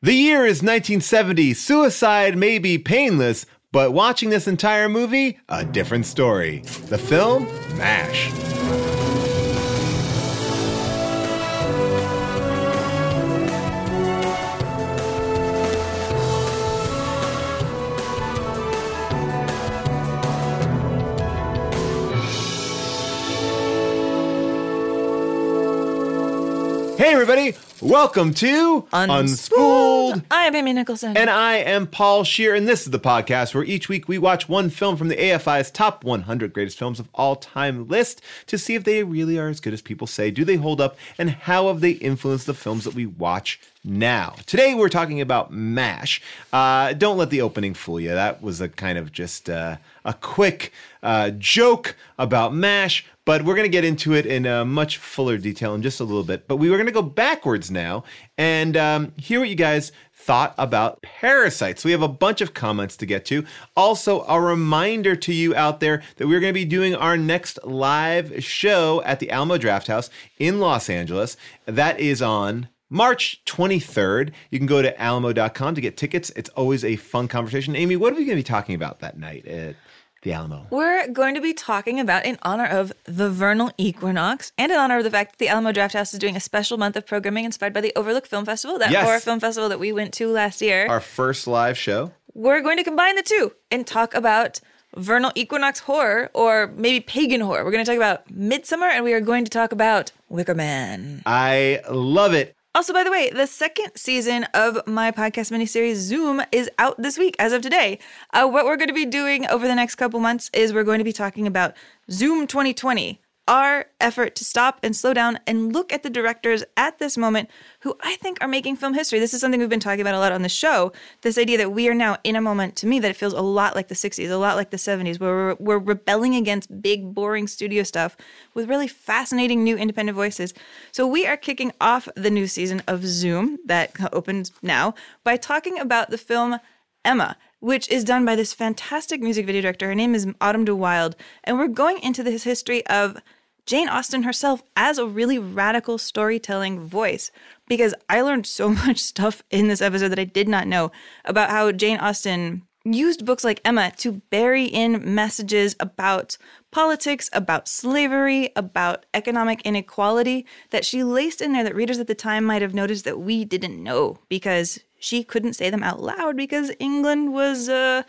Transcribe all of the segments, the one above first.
The year is 1970. Suicide may be painless, but watching this entire movie, a different story. The film, MASH. Hey, everybody! Welcome to Unspooled. I am Amy Nicholson. And I am Paul Scheer, and this is the podcast where each week we watch one film from the AFI's top 100 greatest films of all time list to see if they really are as good as people say. Do they hold up, and how have they influenced the films that we watch now? Today we're talking about MASH. Uh, don't let the opening fool you. That was a kind of just uh, a quick uh, joke about MASH, but we're going to get into it in uh, much fuller detail in just a little bit. But we were going to go backwards now and um, hear what you guys thought about parasites. We have a bunch of comments to get to. Also, a reminder to you out there that we're going to be doing our next live show at the Alamo Drafthouse in Los Angeles. That is on March 23rd. You can go to alamo.com to get tickets. It's always a fun conversation. Amy, what are we going to be talking about that night at the Alamo? We're going to be talking about, in honor of the vernal equinox and in honor of the fact that the Alamo Drafthouse is doing a special month of programming inspired by the Overlook Film Festival, that Yes. horror film festival that we went to last year. Our first live show. We're going to combine the two and talk about vernal equinox horror or maybe pagan horror. We're going to talk about Midsommar and we are going to talk about Wicker Man. I love it. Also, by the way, the second season of my podcast miniseries Zoom is out this week as of today. Uh, what we're going to be doing over the next couple months is we're going to be talking about Zoom 2020, our effort to stop and slow down and look at the directors at this moment who I think are making film history. This is something we've been talking about a lot on the show. This idea that we are now in a moment, to me, that it feels a lot like the 60s, a lot like the 70s, where we're, we're rebelling against big, boring studio stuff with really fascinating new independent voices. So we are kicking off the new season of Zoom that opens now by talking about the film Emma, which is done by this fantastic music video director. Her name is Autumn de Wilde. And we're going into this history of Jane Austen herself as a really radical storytelling voice because I learned so much stuff in this episode that I did not know about how Jane Austen used books like Emma to bury in messages about politics, about slavery, about economic inequality that she laced in there that readers at the time might have noticed that we didn't know because she couldn't say them out loud because England was uh,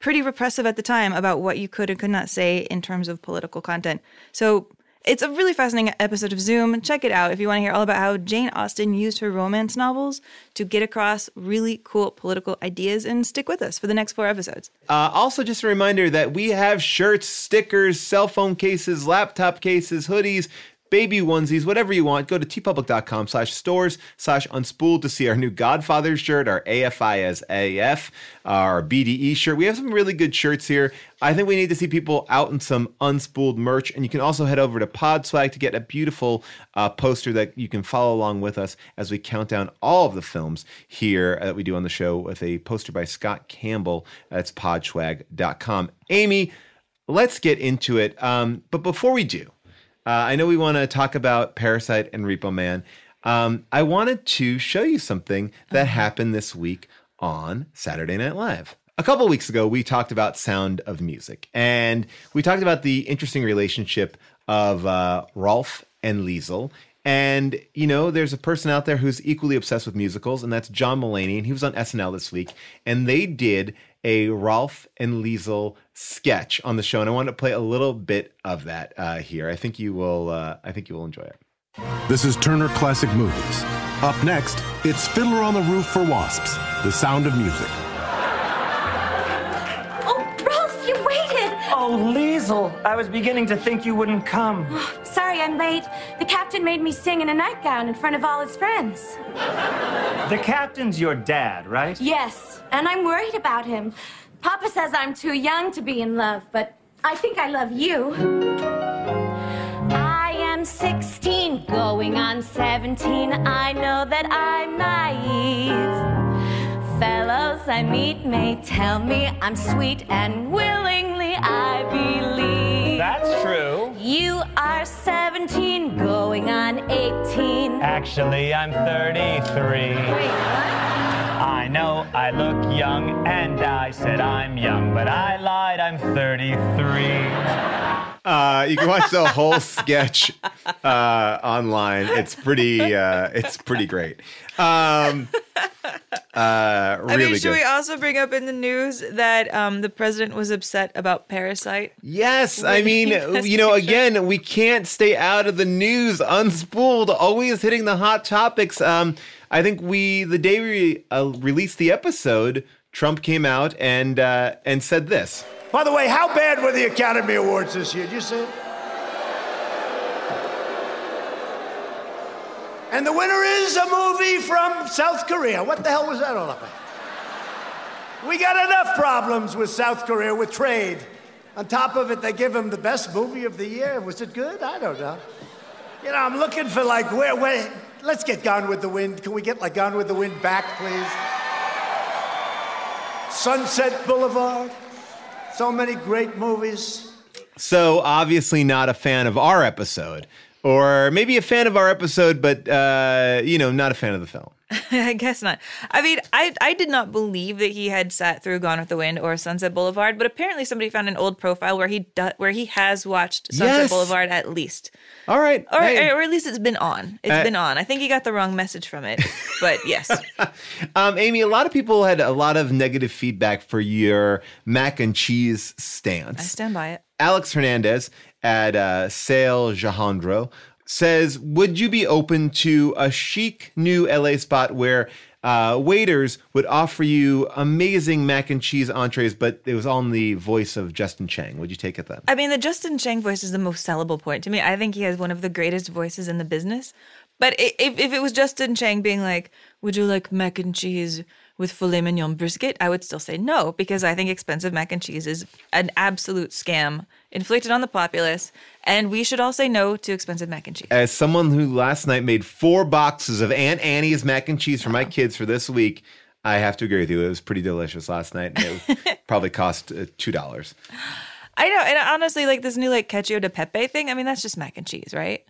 pretty repressive at the time about what you could and could not say in terms of political content. So it's a really fascinating episode of Zoom. Check it out if you want to hear all about how Jane Austen used her romance novels to get across really cool political ideas and stick with us for the next four episodes. Uh, also, just a reminder that we have shirts, stickers, cell phone cases, laptop cases, hoodies, baby onesies, whatever you want. Go to teepublic.com slash stores slash unspooled to see our new Godfather shirt, our AFI as AF, our BDE shirt. We have some really good shirts here. I think we need to see people out in some unspooled merch. And you can also head over to Podswag to get a beautiful uh, poster that you can follow along with us as we count down all of the films here that we do on the show with a poster by Scott Campbell. That's podswag.com. Amy, let's get into it. Um, but before we do, uh, I know we want to talk about Parasite and Repo Man. Um, I wanted to show you something that happened this week on Saturday Night Live. A couple weeks ago, we talked about Sound of Music, and we talked about the interesting relationship of uh, Rolf and Liesl. And, you know, there's a person out there who's equally obsessed with musicals, and that's John Mulaney, and he was on SNL this week, and they did a Rolf and Liesl sketch on the show, and I want to play a little bit of that uh, here. I think you will. Uh, I think you will enjoy it. This is Turner Classic Movies. Up next, it's Fiddler on the Roof for Wasps, The Sound of Music. Oh, Liesl, I was beginning to think you wouldn't come. Sorry I'm late. The captain made me sing in a nightgown in front of all his friends. The captain's your dad, right? Yes, and I'm worried about him. Papa says I'm too young to be in love, but I think I love you. I am 16, going on 17. I know that I'm naive. Fellows I meet may tell me I'm sweet, and willingly I believe. That's true. You are 17, going on 18. Actually, I'm 33. I know I look young, and I said I'm young, but I lied, I'm 33. Uh, you can watch the whole sketch uh, online. It's pretty. Uh, it's pretty great. Um, uh, really I mean, should good. we also bring up in the news that um, the president was upset about Parasite? Yes, I mean, you know, Picture. again, we can't stay out of the news. Unspooled, always hitting the hot topics. Um, I think we, the day we uh, released the episode, Trump came out and uh, and said this. By the way, how bad were the Academy Awards this year? Did you see it? And the winner is a movie from South Korea. What the hell was that all about? We got enough problems with South Korea with trade. On top of it, they give him the best movie of the year. Was it good? I don't know. You know, I'm looking for like where, where. Let's get Gone with the Wind. Can we get like Gone with the Wind back, please? Sunset Boulevard. So many great movies. So obviously not a fan of our episode, or maybe a fan of our episode, but uh, you know, not a fan of the film. I guess not. I mean, I I did not believe that he had sat through Gone with the Wind or Sunset Boulevard, but apparently somebody found an old profile where he do, where he has watched Sunset Yes. Boulevard at least, All right, or hey. or at least it's been on. It's Uh, been on. I think he got the wrong message from it, but yes. Um, Amy, a lot of people had a lot of negative feedback for your mac and cheese stance. I stand by it. Alex Hernandez at uh, Sale Jajandro says, Would you be open to a chic new LA spot where uh, waiters would offer you amazing mac and cheese entrees, but it was on the voice of Justin Chang? Would you take it then? I mean, the Justin Chang voice is the most sellable point to me. I think he has one of the greatest voices in the business. But if, if it was Justin Chang being like, Would you like mac and cheese with filet mignon brisket? I would still say no, because I think expensive mac and cheese is an absolute scam inflicted on the populace. And we should all say no to expensive mac and cheese. As someone who last night made four boxes of Aunt Annie's mac and cheese for my kids for this week, I have to agree with you. It was pretty delicious last night. and It probably cost uh, $2. I know. And honestly, like this new like cacio de pepe thing, I mean, that's just mac and cheese, right?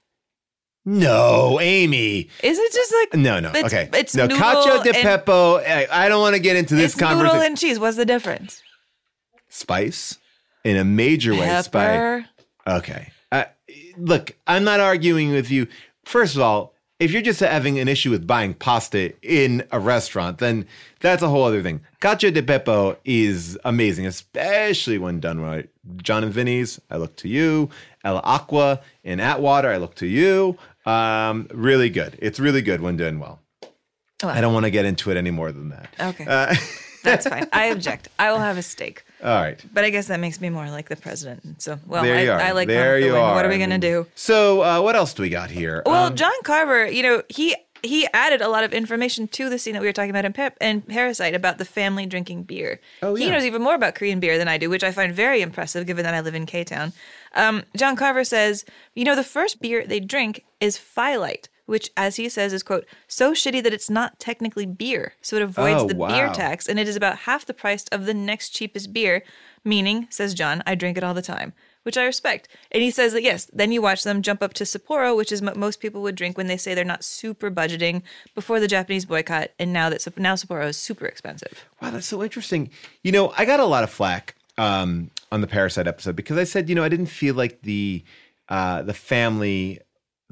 No, Amy. Is it just like No, no. It's, okay. It's no, noodle cacio de pepo. I, I don't want to get into this It's noodle conversation. and cheese. What's the difference? Spice in a major way. Pepper. Okay. Uh, look, I'm not arguing with you. First of all, if you're just having an issue with buying pasta in a restaurant, then that's a whole other thing. Cacio de pepo is amazing, especially when done right. Jon and Vinny's, I look to you. El Aqua in Atwater, I look to you. Um, really good. It's really good when done well. I don't want to get into it any more than that. Okay. Uh, That's fine. I object. I will have a steak. All right. But I guess that makes me more like the president. So, well, I. I like there you are. What are we gonna do? So, uh, what else do we got here? Well, Um, John Carver, you know, he he added a lot of information to the scene that we were talking about in, Pep- in Parasite about the family drinking beer. Oh, yeah. He knows even more about Korean beer than I do, which I find very impressive given that I live in K Town. Um, John Carver says, you know, the first beer they drink is Filite, which, as he says, is, quote, so shitty that it's not technically beer. So it avoids Oh, the beer tax, and it is about half the price of the next cheapest beer, meaning, says John, I drink it all the time. Which I respect. And he says that, yes, then you watch them jump up to Sapporo, which is what most people would drink when they say they're not super budgeting before the Japanese boycott. And now that now Sapporo is super expensive. Wow, that's so interesting. You know, I got a lot of flack um, on the Parasite episode because I said, you know, I didn't feel like the uh, the family,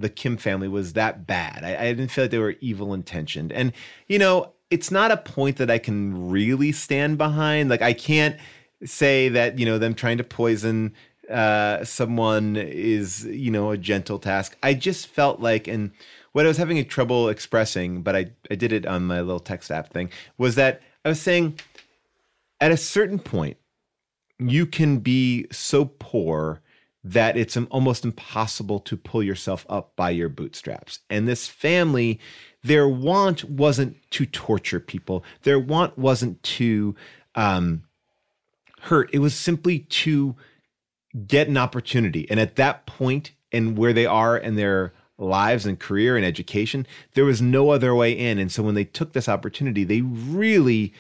the Kim family, was that bad. I, I didn't feel like they were evil intentioned, and you know, it's not a point that I can really stand behind. Like, I can't say that you know them trying to poison uh, someone is you know a gentle task. I just felt like and. What I was having trouble expressing, but I, I did it on my little text app thing, was that I was saying at a certain point, you can be so poor that it's almost impossible to pull yourself up by your bootstraps. And this family, their want wasn't to torture people, their want wasn't to um, hurt, it was simply to get an opportunity. And at that point, and where they are in their lives and career and education, there was no other way in. And so when they took this opportunity, they really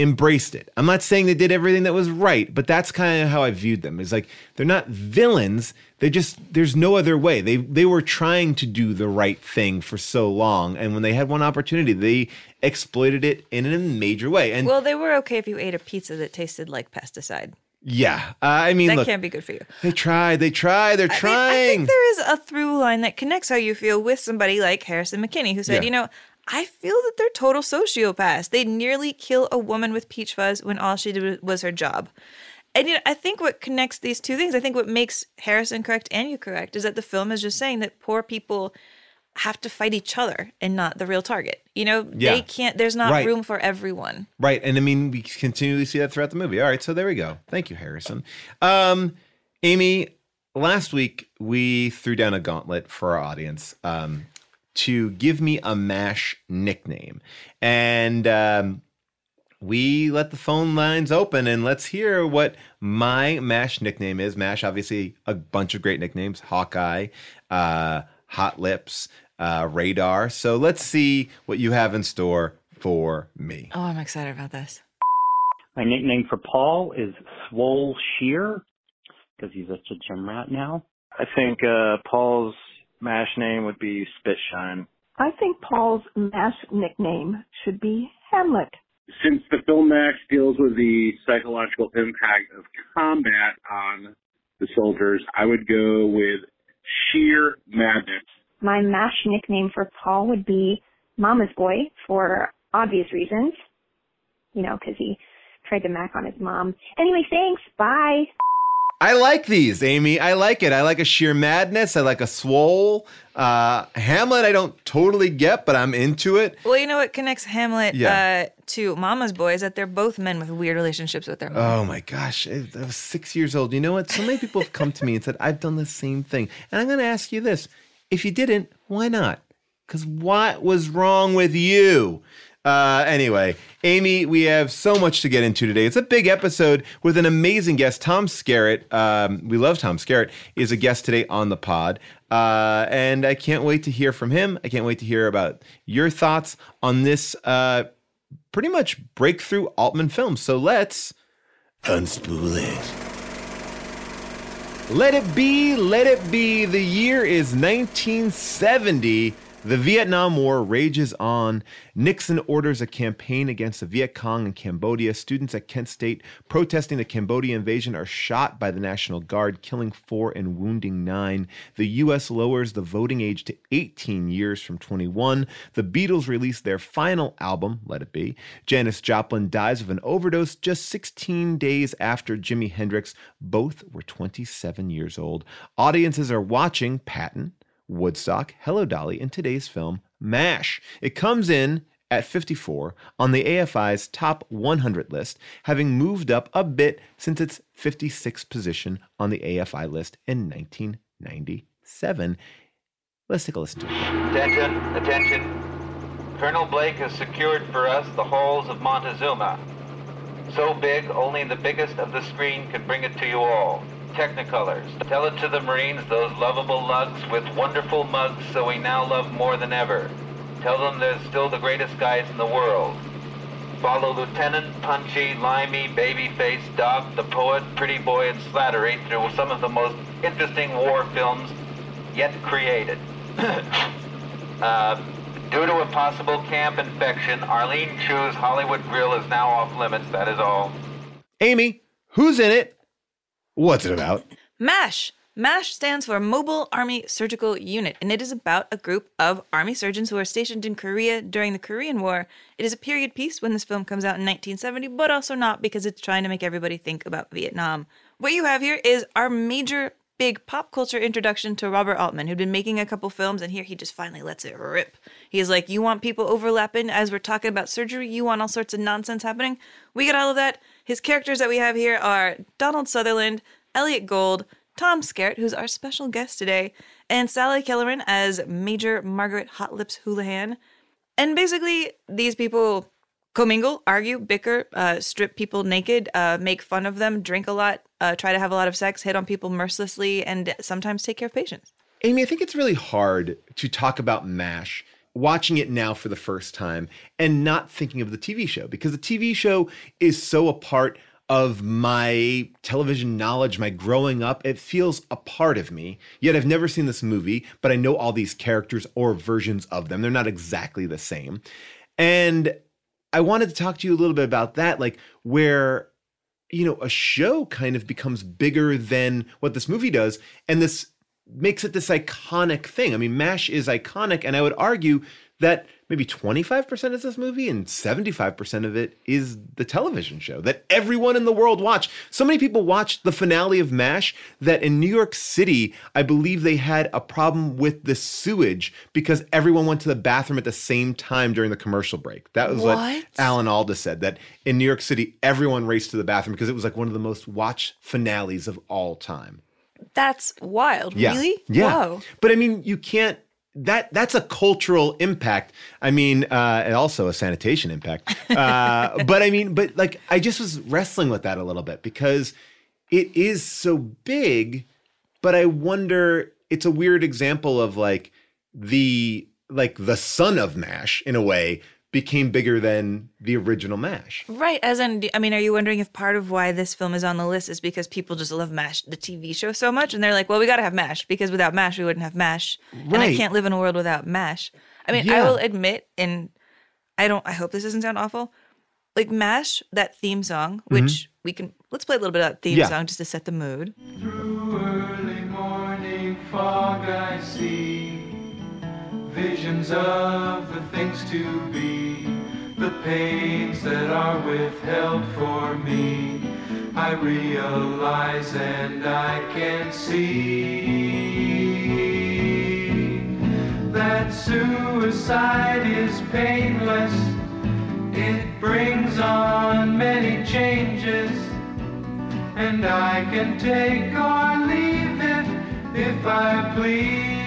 embraced it. I'm not saying they did everything that was right, but that's kind of how I viewed them. Is like they're not villains. They just there's no other way. They they were trying to do the right thing for so long, and when they had one opportunity, they exploited it in a major way. And Well, they were okay if you ate a pizza that tasted like pesticide. yeah, uh, I mean, That look, can't be good for you. they tried. They tried. They're I mean, trying. I think there is a through line that connects how you feel with somebody like Harrison McKinney, who said, Yeah. you know, I feel that they're total sociopaths. They nearly kill a woman with peach fuzz when all she did was her job. And you know, I think what connects these two things, I think what makes Harrison correct and you correct, is that the film is just saying that poor people have to fight each other and not the real target. You know, Yeah. they can't. There's not Right. room for everyone. Right. And I mean, we continually see that throughout the movie. All right. So there we go. Thank you, Harrison. Um, Amy, last week we threw down a gauntlet for our audience um, to give me a MASH nickname. And um, we let the phone lines open and let's hear what my MASH nickname is. MASH, obviously, a bunch of great nicknames Hawkeye, uh, Hot Lips, uh, Radar. So let's see what you have in store for me. Oh, I'm excited about this. My nickname for Paul is Swole Scheer because he's such a gym rat now. I think uh, Paul's mash name would be Spitshine. I think Paul's mash nickname should be Hamlet. Since the film MASH deals with the psychological impact of combat on the soldiers, I would go with sheer madness. My MASH nickname for Paul would be Mama's Boy for obvious reasons. You know, because he tried to mac on his mom. Anyway, thanks. Bye. I like these, Amy. I like it. I like a sheer madness. I like a swole. Uh, Hamlet, I don't totally get, but I'm into it. Well, you know what connects Hamlet Yeah. uh, to Mama's Boy is that they're both men with weird relationships with their mom. Oh my gosh, I I was six years old. You know what? So many people have come to me and said, I've done the same thing. And I'm going to ask you this if you didn't, why not? Because what was wrong with you? Uh, anyway, Amy, we have so much to get into today. It's a big episode with an amazing guest. Tom Skerritt, um, we love Tom Skerritt, is a guest today on the pod. Uh, and I can't wait to hear from him. I can't wait to hear about your thoughts on this uh, pretty much breakthrough Altman film. So let's unspool it. Let it be, let it be. The year is 1970. The Vietnam War rages on. Nixon orders a campaign against the Viet Cong in Cambodia. Students at Kent State protesting the Cambodia invasion are shot by the National Guard, killing four and wounding nine. The U.S. lowers the voting age to 18 years from 21. The Beatles release their final album, Let It Be. Janis Joplin dies of an overdose just 16 days after Jimi Hendrix. Both were 27 years old. Audiences are watching Patton, Woodstock, Hello Dolly, and today's film, MASH. It comes in at 54 on the AFI's top 100 list, having moved up a bit since its 56th position on the AFI list in 1997. Let's take a listen to it. Attention, attention. Colonel Blake has secured for us the halls of Montezuma. So big, only the biggest of the screen can bring it to you all. Technicolors. Tell it to the Marines, those lovable lugs with wonderful mugs, so we now love more than ever. Tell them they're still the greatest guys in the world. Follow Lieutenant, Punchy, Limey, Babyface, Doc, the Poet, Pretty Boy, and Slattery through some of the most interesting war films yet created. uh, due to a possible camp infection, Arlene Chu's Hollywood Grill is now off limits. That is all. Amy, who's in it? What's it about? MASH. MASH stands for Mobile Army Surgical Unit, and it is about a group of army surgeons who are stationed in Korea during the Korean War. It is a period piece when this film comes out in 1970, but also not because it's trying to make everybody think about Vietnam. What you have here is our major big pop culture introduction to Robert Altman, who'd been making a couple films, and here he just finally lets it rip. He's like, You want people overlapping as we're talking about surgery? You want all sorts of nonsense happening? We get all of that. His characters that we have here are Donald Sutherland, Elliott Gould, Tom Skerritt, who's our special guest today, and Sally Kellerman as Major Margaret Hot Lips Houlihan. And basically, these people commingle, argue, bicker, uh, strip people naked, uh, make fun of them, drink a lot, uh, try to have a lot of sex, hit on people mercilessly, and sometimes take care of patients. Amy, I think it's really hard to talk about MASH watching it now for the first time and not thinking of the TV show because the TV show is so a part of my television knowledge, my growing up. It feels a part of me. Yet I've never seen this movie, but I know all these characters or versions of them. They're not exactly the same. And I wanted to talk to you a little bit about that, like where you know a show kind of becomes bigger than what this movie does, and this makes it this iconic thing. I mean, MASH is iconic, and I would argue that maybe 25% is this movie and 75% of it is the television show that everyone in the world watched. So many people watched the finale of MASH that in New York City, I believe they had a problem with the sewage because everyone went to the bathroom at the same time during the commercial break. That was what, What? Alan Alda said that in New York City, everyone raced to the bathroom because it was like one of the most watched finales of all time. That's wild. Yeah. Really? Yeah. Whoa. But I mean, you can't. That that's a cultural impact. I mean, uh, and also a sanitation impact. Uh, but I mean, but like, I just was wrestling with that a little bit because it is so big. But I wonder. It's a weird example of like the like the son of Mash in a way became bigger than the original Mash. Right. As in, I mean, are you wondering if part of why this film is on the list is because people just love MASH, the TV show, so much? And they're like, well, we got to have MASH because without MASH, we wouldn't have MASH. And I can't live in a world without MASH. I mean, I will admit, and I don't, I hope this doesn't sound awful. Like MASH, that theme song, mm-hmm. which we can, let's play a little bit of that theme Yeah. song just to set the mood. Early morning fog I see visions of the things to be, the pains that are withheld for me. I realize and I can see that suicide is painless. It brings on many changes. And I can take or leave it if I please.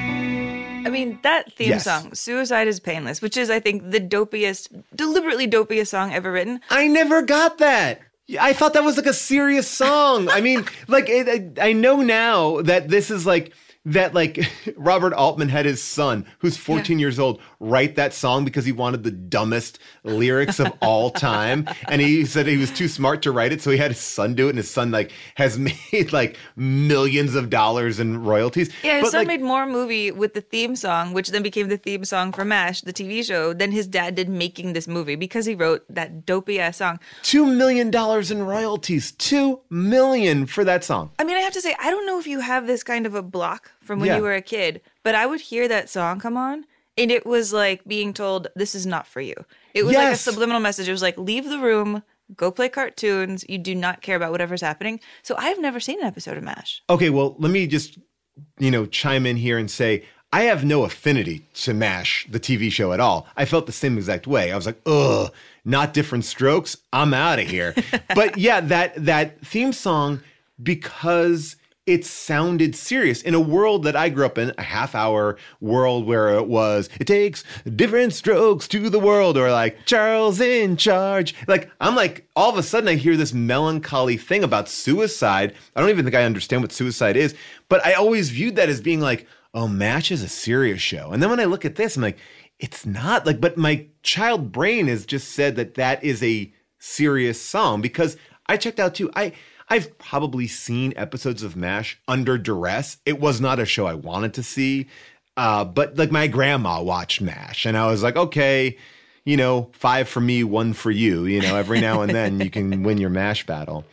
I mean, that theme Yes. song, Suicide is Painless, which is, I think, the dopiest, deliberately dopiest song ever written. I never got that. I thought that was like a serious song. I mean, like it, I, I know now that this is like that like Robert Altman had his son who's 14 years old write that song because he wanted the dumbest lyrics of all time and he said he was too smart to write it so he had his son do it and his son like has made like millions of dollars in royalties. Yeah, his But, son like, made more movie with the theme song, which then became the theme song for MASH, the TV show, than his dad did making this movie because he wrote that dopey ass song. Two million dollars in royalties. Two million for that song. I mean, I have to say, I don't know if you have this kind of a block from when Yeah. you were a kid, but I would hear that song come on, and it was like being told, "This is not for you." It was like a subliminal message. It was like, "Leave the room, go play cartoons. You do not care about whatever's happening." So I've never seen an episode of MASH. Okay, well, let me just you know chime in here and say I have no affinity to MASH, the TV show, at all. I felt the same exact way. I was like, ugh, not different strokes. I'm out of here. but yeah, that that theme song, because it sounded serious in a world that I grew up in, a half hour world where it was, it takes different strokes to the world, or like Charles in charge. Like, I'm like, all of a sudden I hear this melancholy thing about suicide. I don't even think I understand what suicide is, but I always viewed that as being like, oh, MASH is a serious show. And then when I look at this, I'm like, it's not like, but my child brain has just said that that is a serious song because I checked out too. I, I've probably seen episodes of MASH under duress. It was not a show I wanted to see. Uh, but like my grandma watched MASH and I was like, okay, you know, five for me, one for you. You know, every now and then you can win your MASH battle.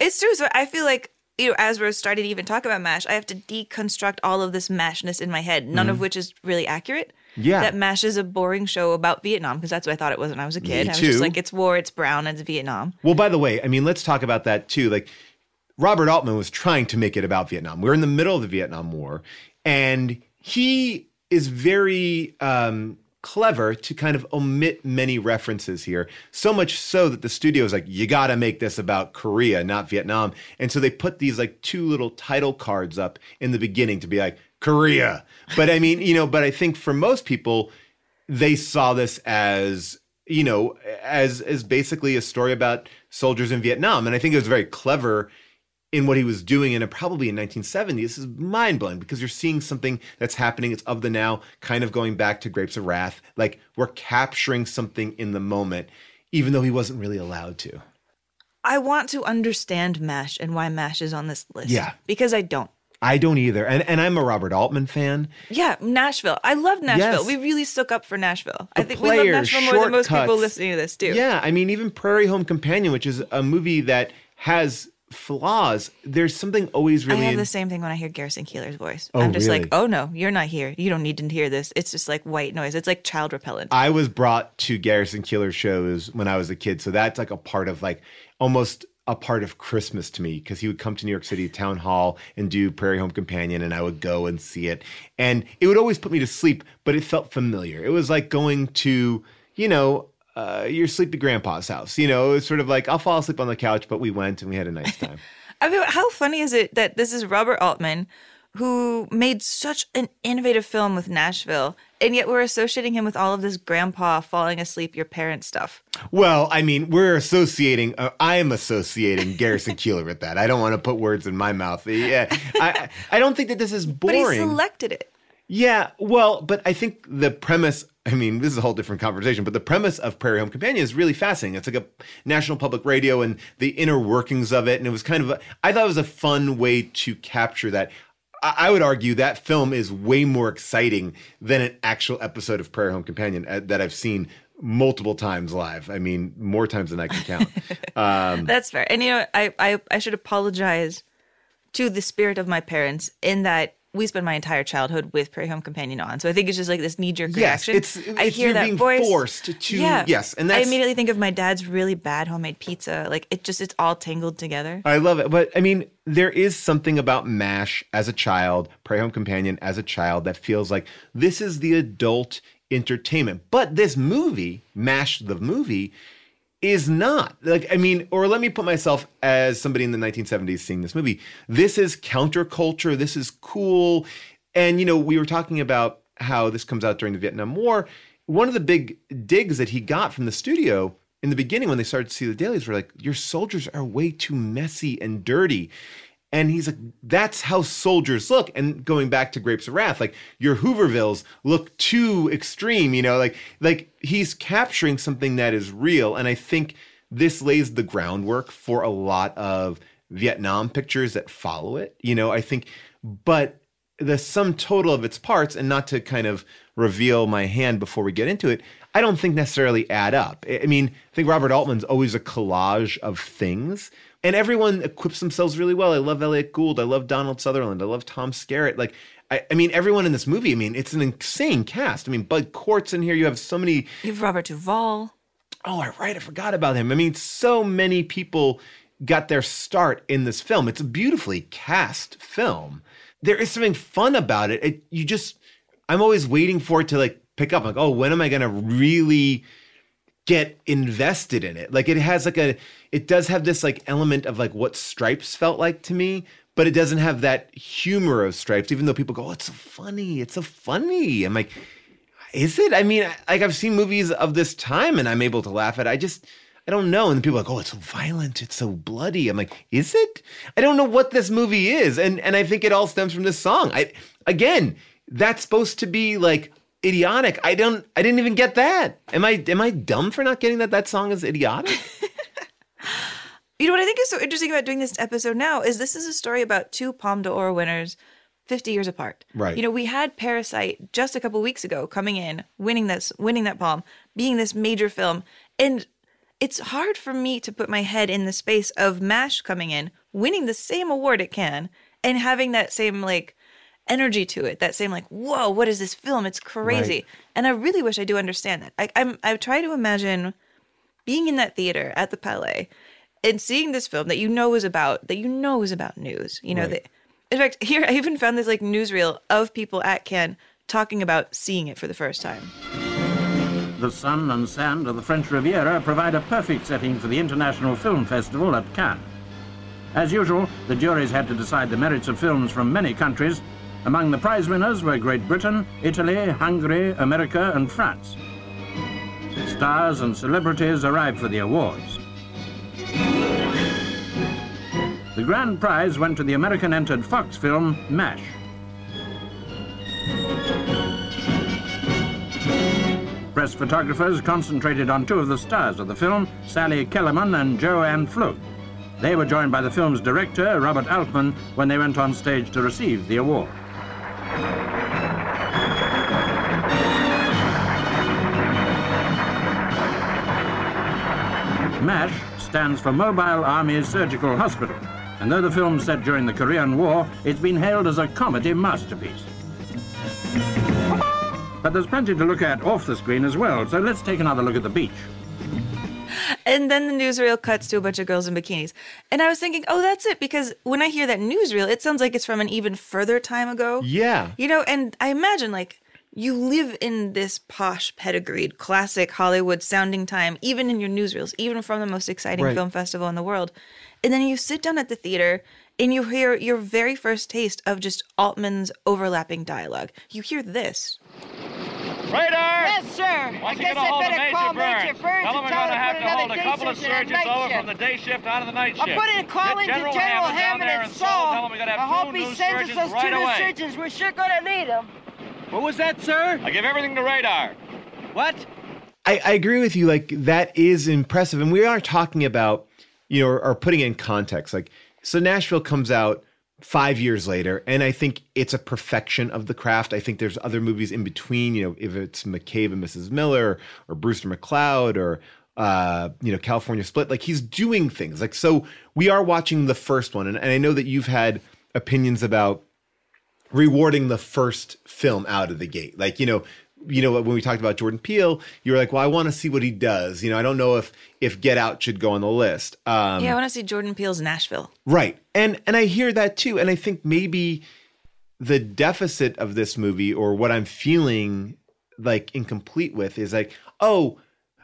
It's true. So I feel like you know, as we're starting to even talk about MASH, I have to deconstruct all of this MASHness in my head, none of Mhm. which is really accurate. Yeah. That MASH is a boring show about Vietnam because that's what I thought it was when I was a Me kid. I was too. just like, it's war, it's brown, it's Vietnam. Well, by the way, I mean, let's talk about that too. Like, Robert Altman was trying to make it about Vietnam. We're in the middle of the Vietnam War, and he is very um, clever to kind of omit many references here. So much so that the studio is like, you got to make this about Korea, not Vietnam. And so they put these like two little title cards up in the beginning to be like, Korea. But I mean, you know, but I think for most people, they saw this as you know as as basically a story about soldiers in Vietnam, and I think it was very clever in what he was doing, and probably in 1970. This is mind blowing because you're seeing something that's happening. It's of the now, kind of going back to Grapes of Wrath. Like we're capturing something in the moment, even though he wasn't really allowed to. I want to understand MASH and why MASH is on this list. Yeah. Because I don't. I don't either, and and I'm a Robert Altman fan. Yeah, Nashville. I love Nashville. Yes. We really stuck up for Nashville. I The think we love Nashville more than most people listening to this too. Yeah, I mean, even Prairie Home Companion, which is a movie that has flaws. There's something always really. I have the same thing when I hear Garrison Keillor's voice. Oh, I'm just really? like, oh no, you're not here. You don't need to hear this. It's just like white noise. It's like child repellent. I was brought to Garrison Keillor shows when I was a kid, so that's like a part of like almost a part of Christmas to me because he would come to New York City Town Hall and do Prairie Home Companion, and I would go and see it, and it would always put me to sleep, but it felt familiar. It was like going to you know. Uh, your sleepy grandpa's house. You know, it's sort of like I'll fall asleep on the couch, but we went and we had a nice time. I mean, how funny is it that this is Robert Altman, who made such an innovative film with Nashville, and yet we're associating him with all of this grandpa falling asleep your parents stuff. Well, I mean, we're associating. Uh, I am associating Garrison Keillor with that. I don't want to put words in my mouth. Yeah, I, I don't think that this is boring. But he selected it. yeah, well, but I think the premise. I mean, this is a whole different conversation, but the premise of Prairie Home Companion is really fascinating. It's like a national public radio and the inner workings of it, and it was kind of. A, I thought it was a fun way to capture that. I I would argue that film is way more exciting than an actual episode of Prairie Home Companion uh, that I've seen multiple times live. I mean, more times than I can count. Um, That's fair. And you know, I, I I should apologize to the spirit of my parents in that we spent my entire childhood with Prairie Home Companion on. So I think it's just like this knee jerk Yes, reaction. it's- I hear that being voice. forced to- yeah. yes, and I immediately think of my dad's really bad homemade pizza. Like it just it's all tangled together. I love it. But I mean, there is something about MASH as a child, Prairie Home Companion as a child, that feels like this is the adult entertainment. But this movie, MASH the movie, is not. Like, I mean, or let me put myself as somebody in the 1970s seeing this movie. This is counterculture. This is cool. And, you know, we were talking about how this comes out during the Vietnam War. One of the big digs that he got from the studio in the beginning when they started to see the dailies were like, your soldiers are way too messy and dirty. And he's like, that's how soldiers look. And going back to Grapes of Wrath, like your Hoovervilles look too extreme, you know, like like he's capturing something that is real. And I think this lays the groundwork for a lot of Vietnam pictures that follow it. You know, I think, but the sum total of its parts, and not to kind of reveal my hand before we get into it, I don't think necessarily add up. I mean, I think Robert Altman's always a collage of things, and everyone equips themselves really well. I love Elliott Gould. I love Donald Sutherland. I love Tom Skerritt. Like, I, I mean, everyone in this movie. I mean, it's an insane cast. I mean, Bud Cort's in here. You have so many. You have Robert Duvall. Oh, I right. I forgot about him. I mean, so many people got their start in this film. It's a beautifully cast film. There is something fun about it. it you just, I'm always waiting for it to like pick up. Like, oh, when am I gonna really get invested in it? Like it has like a it does have this like element of like what Stripes felt like to me, but it doesn't have that humor of Stripes, even though people go, Oh, it's so funny, it's so funny. I'm like, is it? I mean, like I've seen movies of this time and I'm able to laugh at it. I just I don't know. And people are like, oh, it's so violent, it's so bloody. I'm like, is it? I don't know what this movie is. And and I think it all stems from this song. I again, that's supposed to be like idiotic. I don't I didn't even get that. Am I am I dumb for not getting that that song is idiotic? You know what I think is so interesting about doing this episode now is this is a story about two Palme d'Or winners 50 years apart. Right. You know, we had Parasite just a couple weeks ago coming in, winning this, winning that palm, being this major film. And it's hard for me to put my head in the space of MASH coming in, winning the same award it can, and having that same like energy to it, that same like, whoa, what is this film? It's crazy. Right. And I really wish I do understand that. I, I'm I try to imagine being in that theater at the Palais and seeing this film that you know is about that you know is about news. You know Right. that. In fact, here I even found this like newsreel of people at Cannes talking about seeing it for the first time. The sun and sand of the French Riviera provide a perfect setting for the International Film Festival at Cannes. As usual, the juries had to decide the merits of films from many countries. Among the prize winners were Great Britain, Italy, Hungary, America, and France. Stars and celebrities arrived for the awards. The grand prize went to the American entered Fox film MASH. Press photographers concentrated on two of the stars of the film, Sally Kellerman and Jo Ann Pflug. They were joined by the film's director, Robert Altman, when they went on stage to receive the award. MASH stands for Mobile Army Surgical Hospital, and though the film set during the Korean War, it's been hailed as a comedy masterpiece. But there's plenty to look at off the screen as well, so let's take another look at the beach. And then the newsreel cuts to a bunch of girls in bikinis. And I was thinking, oh, that's it. Because when I hear that newsreel, it sounds like it's from an even further time ago. Yeah. You know, and I imagine like you live in this posh, pedigreed, classic Hollywood sounding time, even in your newsreels, even from the most exciting Right. film festival in the world. And then you sit down at the theater and you hear your very first taste of just Altman's overlapping dialogue. You hear this. Radar! Yes, sir. Once I guess get a I hold of better Major call Burns, Major Burns tell him and we're tell going to him have to to put hold another a couple of shift in and a surgeons over shift. from the day shift onto the night I'll shift. put in calling Get to General General Hammond down Hammond there and. Saul. Tell him we got to I hope he sends us those two new surgeons. We're sure going to need them. What was that, sir? I give everything to Radar. What? I, I agree with you. Like that is impressive, and we are talking about, you know, or, or putting in context. Like, so Nashville comes out five years later, and I think it's a perfection of the craft. I think there's other movies in between. You know, if it's McCabe and Mrs. Miller, or Brewster McCloud, or uh, you know, California Split. Like he's doing things. Like so, we are watching the first one, and, and I know that you've had opinions about rewarding the first film out of the gate. Like, you know, you know, when we talked about Jordan Peele, you were like, well, I want to see what he does. You know, I don't know if if Get Out should go on the list. Um, yeah, I want to see Jordan Peele's Nashville. Right. And and I hear that too. And I think maybe the deficit of this movie or what I'm feeling like incomplete with is like, oh,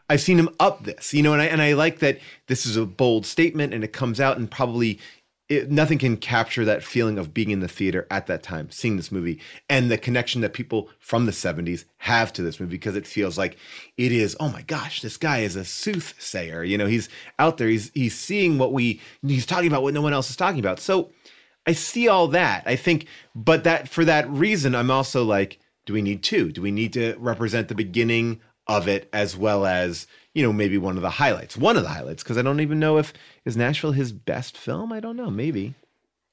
I've seen him up this, you know, and I and I like that this is a bold statement and it comes out and probably it, nothing can capture that feeling of being in the theater at that time, seeing this movie, and the connection that people from the 70s have to this movie because it feels like it is, oh my gosh, this guy is a soothsayer. You know, he's out there, he's he's seeing what we he's talking about what no one else is talking about. So I see all that. I think, but that for that reason, I'm also like, do we need two? Do we need to represent the beginning of it as well as you know maybe one of the highlights? One of the highlights because I don't even know if is Nashville his best film. I don't know. Maybe.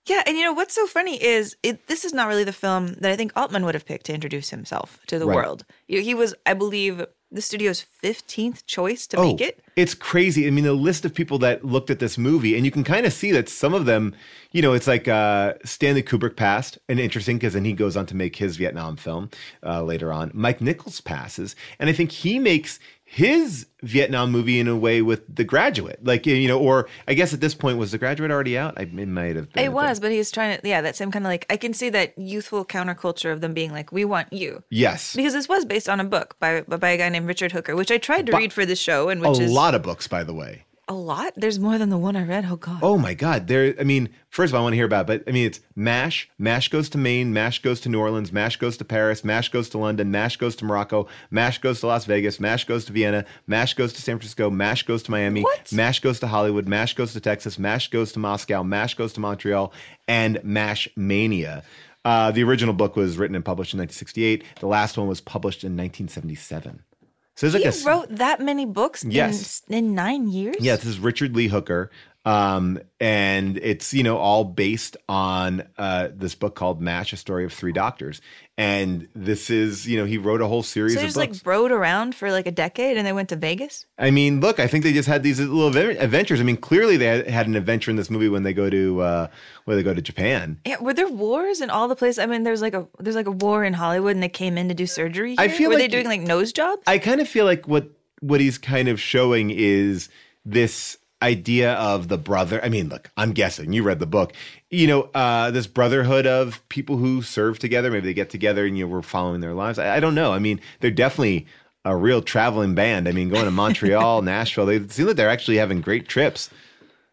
Yeah, and you know what's so funny is it, this is not really the film that I think Altman would have picked to introduce himself to the Right. world. He was, I believe, the studio's fifteenth choice to oh, make it. It's crazy. I mean, the list of people that looked at this movie, and you can kind of see that some of them, you know, it's like uh, Stanley Kubrick passed, and interesting because then he goes on to make his Vietnam film uh, later on. Mike Nichols passes, and I think he makes his Vietnam movie in a way with The Graduate. Like, you know, or I guess at this point, was The Graduate already out? I, it might have been. It was, but he's trying to, yeah, that same kind of like, I can see that youthful counterculture of them being like, we want you. Yes. Because this was based on a book by by a guy named Richard Hooker, which I tried to But- read for the show, and A which is a lot of books, by the way. A lot. There's more than the one I read. Oh god. Oh my God! There. I mean, first of all, I want to hear about, it, but I mean, it's Mash. Mash goes to Maine. Mash goes to New Orleans. Mash goes to Paris. Mash goes to London. Mash goes to Morocco. Mash goes to Las Vegas. Mash goes to Vienna. Mash goes to San Francisco. Mash goes to Miami. what? Mash goes to Hollywood. Mash goes to Texas. Mash goes to Moscow. Mash goes to Montreal. And Mash Mania. Uh, the original book was written and published in 1968. The last one was published in 1977. So there's like he wrote that many books Yes. in, in nine years. yeah, this is Richard Lee Hooker. Um, and it's, you know, all based on uh, this book called MASH, A Story of Three Doctors. And this is, you know, he wrote a whole series So he of just like rode around for like a decade, and they went to Vegas. I mean, look, I think they just had these little adventures. I mean, clearly they had, an adventure in this movie when they go to uh, when they go to Japan. Yeah, were there wars in all the places? I mean, there's like a there's like a war in Hollywood, and they came in to do surgery. I here? feel were they doing like nose jobs? I kind of feel like what what he's kind of showing is this idea of the brother. I mean, look, I'm guessing you read the book. You know, uh, this brotherhood of people who serve together. Maybe they get together and you know we're following their lives. I, I don't know. I mean, they're definitely a real traveling band. I mean, going to Montreal, Nashville. They seem like they're actually having great trips.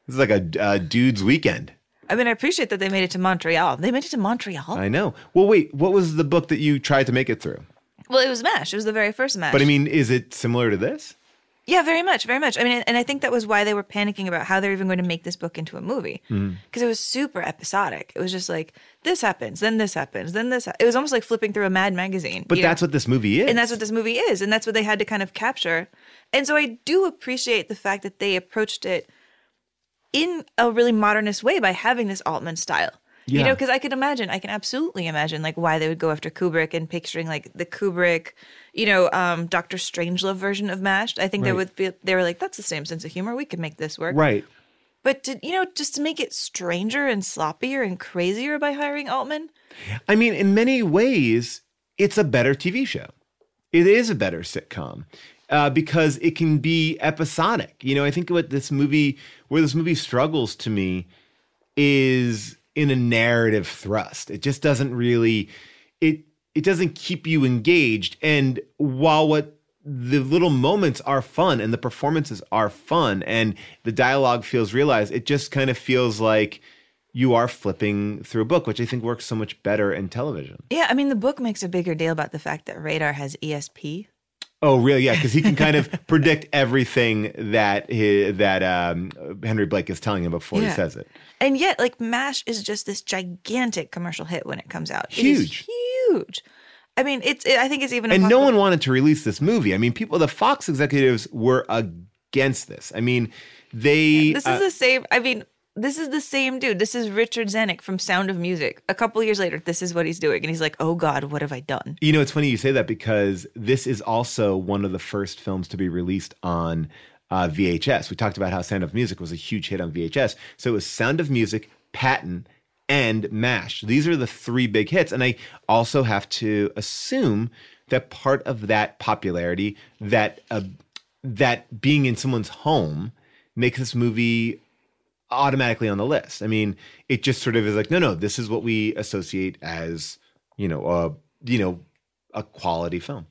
This is like a, a dude's weekend. I mean, I appreciate that they made it to Montreal. They made it to Montreal. I know. Well, wait, what was the book that you tried to make it through? well, it was Mash. It was the very first Mash. But I mean, is it similar to this? Yeah, very much, very much. I mean, and I think that was why they were panicking about how they're even going to make this book into a movie mm-hmm. because it was super episodic. It was just like this happens, then this happens, then this. ha- It was almost like flipping through a Mad magazine. But you know? that's what this movie is. And that's what this movie is. And that's what they had to kind of capture. And so I do appreciate the fact that they approached it in a really modernist way by having this Altman style. You know, because I could imagine, I can absolutely imagine like why they would go after Kubrick and picturing like the Kubrick, you know, um, Doctor Strangelove version of MASH. I think they would feel they were like, that's the same sense of humor. We could make this work. Right. But to, you know, just to make it stranger and sloppier and crazier by hiring Altman. I mean, in many ways, it's a better TV show. It is a better sitcom uh, because it can be episodic. You know, I think what this movie, where this movie struggles to me, is in a narrative thrust. It just doesn't really, it it doesn't keep you engaged. And while what the little moments are fun and the performances are fun and the dialogue feels realized, it just kind of feels like you are flipping through a book, which I think works so much better in television. Yeah, I mean, the book makes a bigger deal about the fact that Radar has ESP. Oh, really? Yeah, because he can kind of predict everything that he, that um, Henry Blake is telling him before he says it. And yet, like, MASH is just this gigantic commercial hit when it comes out. It is Huge. huge. I mean, it's. It, I think it's even. And no one wanted to release this movie. I mean, people, the Fox executives were against this. I mean, they. This uh, is the same. I mean, this is the same dude. This is Richard Zanuck from Sound of Music. A couple years later, this is what he's doing, and he's like, "Oh God, what have I done?" You know, it's funny you say that because this is also one of the first films to be released on uh, VHS. We talked about how Sound of Music was a huge hit on VHS. So it was Sound of Music, Patton, and MASH. These are the three big hits. And I also have to assume that part of that popularity, that uh, that being in someone's home, makes this movie automatically on the list. I mean, it just sort of is like, no, no, this is what we associate as, you know, a you know, a quality film.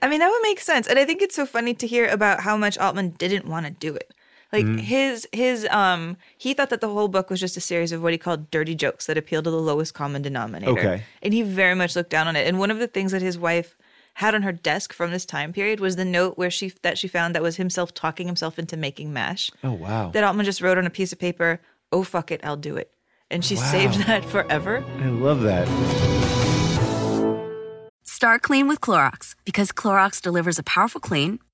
I mean, that would make sense. And I think it's so funny to hear about how much Altman didn't want to do it. Like Mhm. his his um he thought that the whole book was just a series of what he called dirty jokes that appealed to the lowest common denominator. Okay. And he very much looked down on it. And one of the things that his wife had on her desk from this time period was the note where she that she found that was himself talking himself into making mash. Oh wow. That Altman just wrote on a piece of paper, "Oh fuck it, I'll do it." And she saved that forever. I love that. Start clean with Clorox because Clorox delivers a powerful clean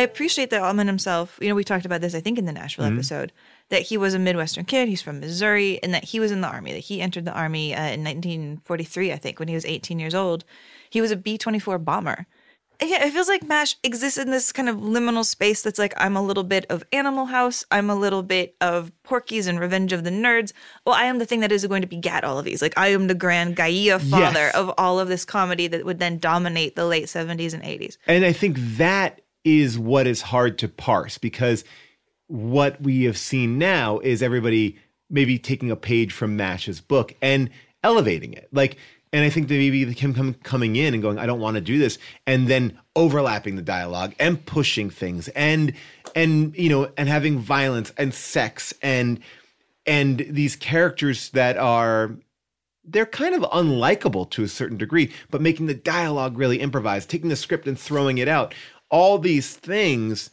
I appreciate that Altman himself, you know, we talked about this, I think, in the Nashville Mhm. episode, that he was a Midwestern kid. He's from Missouri, and that he was in the Army, that he entered the Army uh, in 1943, I think, when he was 18 years old. He was a B 24 bomber. Yeah, it feels like MASH exists in this kind of liminal space that's like, I'm a little bit of Animal House, I'm a little bit of Porky's and Revenge of the Nerds. Well, I am the thing that is going to begat all of these. Like, I am the grand Gaia father Yes. of all of this comedy that would then dominate the late 70s and 80s. And I think that is what is hard to parse because what we have seen now is everybody maybe taking a page from Mash's book and elevating it. Like, and I think that maybe him coming in and going, I don't want to do this, and then overlapping the dialogue and pushing things and and you know and having violence and sex and and these characters that are they're kind of unlikable to a certain degree, but making the dialogue really improvised, taking the script and throwing it out. All these things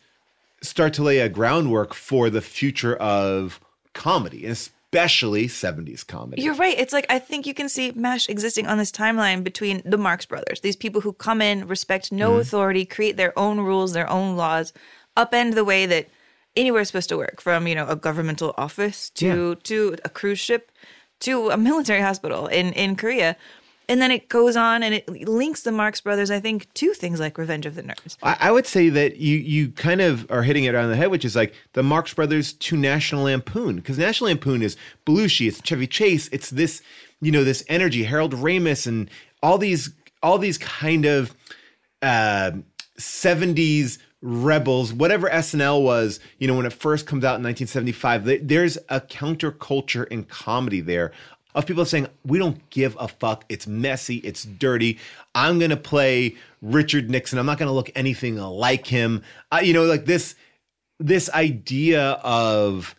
start to lay a groundwork for the future of comedy, especially 70s comedy. You're right. It's like I think you can see MASH existing on this timeline between the Marx brothers, these people who come in, respect no. Mhm. authority, create their own rules, their own laws, upend the way that anywhere is supposed to work, from you know a governmental office to to a cruise ship to a military hospital in in Korea. And then it goes on and it links the Marx brothers, I think, to things like Revenge of the Nerds. I, I would say that you you kind of are hitting it on the head, which is like the Marx Brothers to National Lampoon, because National Lampoon is Belushi, it's Chevy Chase, it's this you know this energy, Harold Ramis, and all these all these kind of uh, 70s rebels, whatever SNL was, you know, when it first comes out in 1975, there's a counterculture in comedy there of people saying, we don't give a fuck. It's messy. It's dirty. I'm going to play Richard Nixon. I'm not going to look anything like him. Uh, you know, like this, this idea of,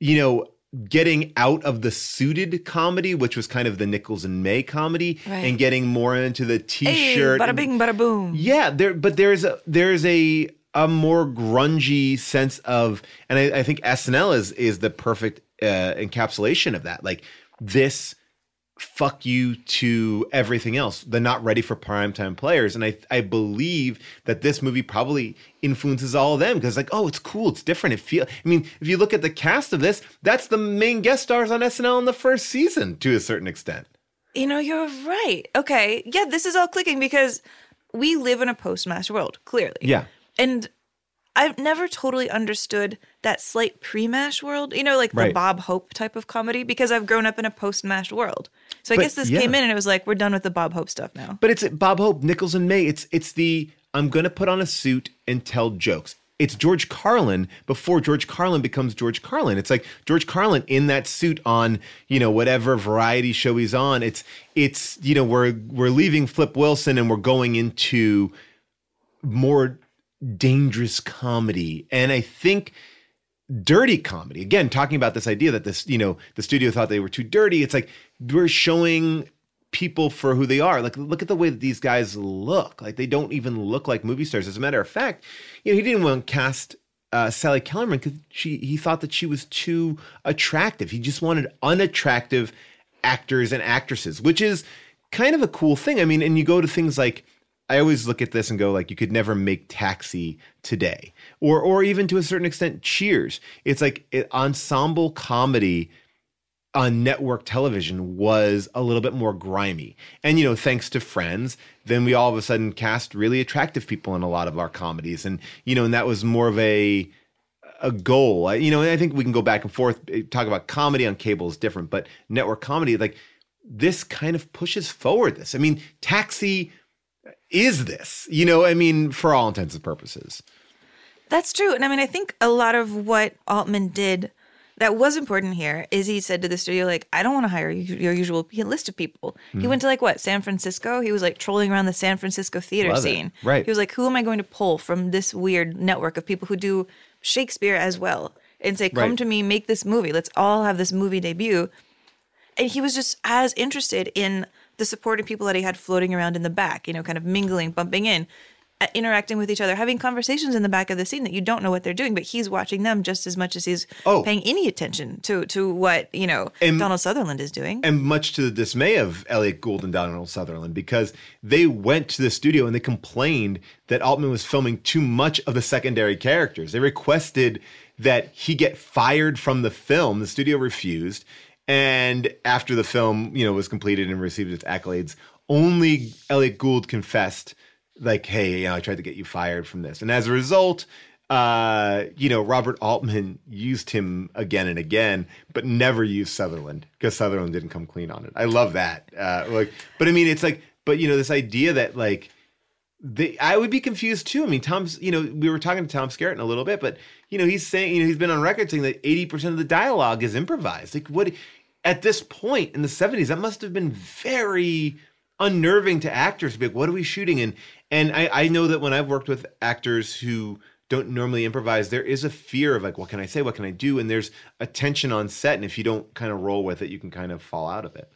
you know, getting out of the suited comedy, which was kind of the Nichols and May comedy, Right. and getting more into the t-shirt. Hey, bada bing, bada boom. yeah, there, but there's a there's a a more grungy sense of, and I, I think SNL is is the perfect uh, encapsulation of that. Like this, fuck you to everything else. They're not ready for primetime players, and I I believe that this movie probably influences all of them because like, oh, it's cool, it's different. It feel. I mean, if you look at the cast of this, that's the main guest stars on SNL in the first season to a certain extent. You know, you're right. Okay. Yeah, this is all clicking because we live in a post MASH world, clearly. Yeah. And I've never totally understood that slight pre MASH world, you know, like the Bob Hope type of comedy, because I've grown up in a post MASH world. So I But, guess this yeah. came in and it was like, we're done with the Bob Hope stuff now. But it's Bob Hope, Nichols and May. It's it's the I'm gonna put on a suit and tell jokes. It's George Carlin before George Carlin becomes George Carlin. It's like George Carlin in that suit on, you know, whatever variety show he's on. It's it's you know, we're we're leaving Flip Wilson and we're going into more dangerous comedy. And I think dirty comedy. Again talking about this idea that this you know the studio thought they were too dirty. It's like we're showing people for who they are. Like look at the way that these guys look. Like they don't even look like movie stars. As a matter of fact you know he didn't want to cast uh, Sally Kellerman because she he thought that she was too attractive. He just wanted unattractive actors and actresses which is kind of a cool thing. I mean and you go to things like I always look at this and go like you could never make Taxi today or or even to a certain extent Cheers. It's like it, ensemble comedy on network television was a little bit more grimy. And you know, thanks to Friends, then we all of a sudden cast really attractive people in a lot of our comedies and you know, and that was more of a a goal. I- You know, and I think we can go back and forth eh, talk about comedy on cable is different, but network comedy like this kind of pushes forward this. I mean, Taxi is this, you know, I mean, for all intents and purposes. That's true. And I mean, I think a lot of what Altman did that was important here is he said to the studio, like, I don't want to hire your usual list of people. He Mhm. went to like what, San Francisco? He was like trolling around the San Francisco theater Love it. scene. Right. He was like, who am I going to pull from this weird network of people who do Shakespeare as well? And say, come Right. to me, make this movie. Let's all have this movie debut. And he was just as interested in the supporting people that he had floating around in the back, you know, kind of mingling, bumping in, uh, interacting with each other, having conversations in the back of the scene that you don't know what they're doing, but he's watching them just as much as he's Oh. paying any attention to to what, you know, And- Donald Sutherland is doing. And much to the dismay of Elliott Gould and Donald Sutherland, because they went to the studio and they complained that Altman was filming too much of the secondary characters. They requested that he get fired from the film. The studio refused. And after the film, you know, was completed and received its accolades, only Elliott Gould confessed, like, hey, you know, I tried to get you fired from this. And as a result, uh, you know, Robert Altman used him again and again, but never used Sutherland because Sutherland didn't come clean on it. I love that. Uh, like, but I mean, it's like, but you know, this idea that like, they, I would be confused too. I mean, Tom's, you know, we were talking to Tom Skerritt in a little bit, but you know, he's saying, you know, he's been on record saying that 80% of the dialogue is improvised. Like what, at this point in the 70s, that must have been very unnerving to actors to be like, what are we shooting? And, and I, I know that when I've worked with actors who don't normally improvise, there is a fear of like, what can I say? What can I do? And there's a tension on set. And if you don't kind of roll with it, you can kind of fall out of it.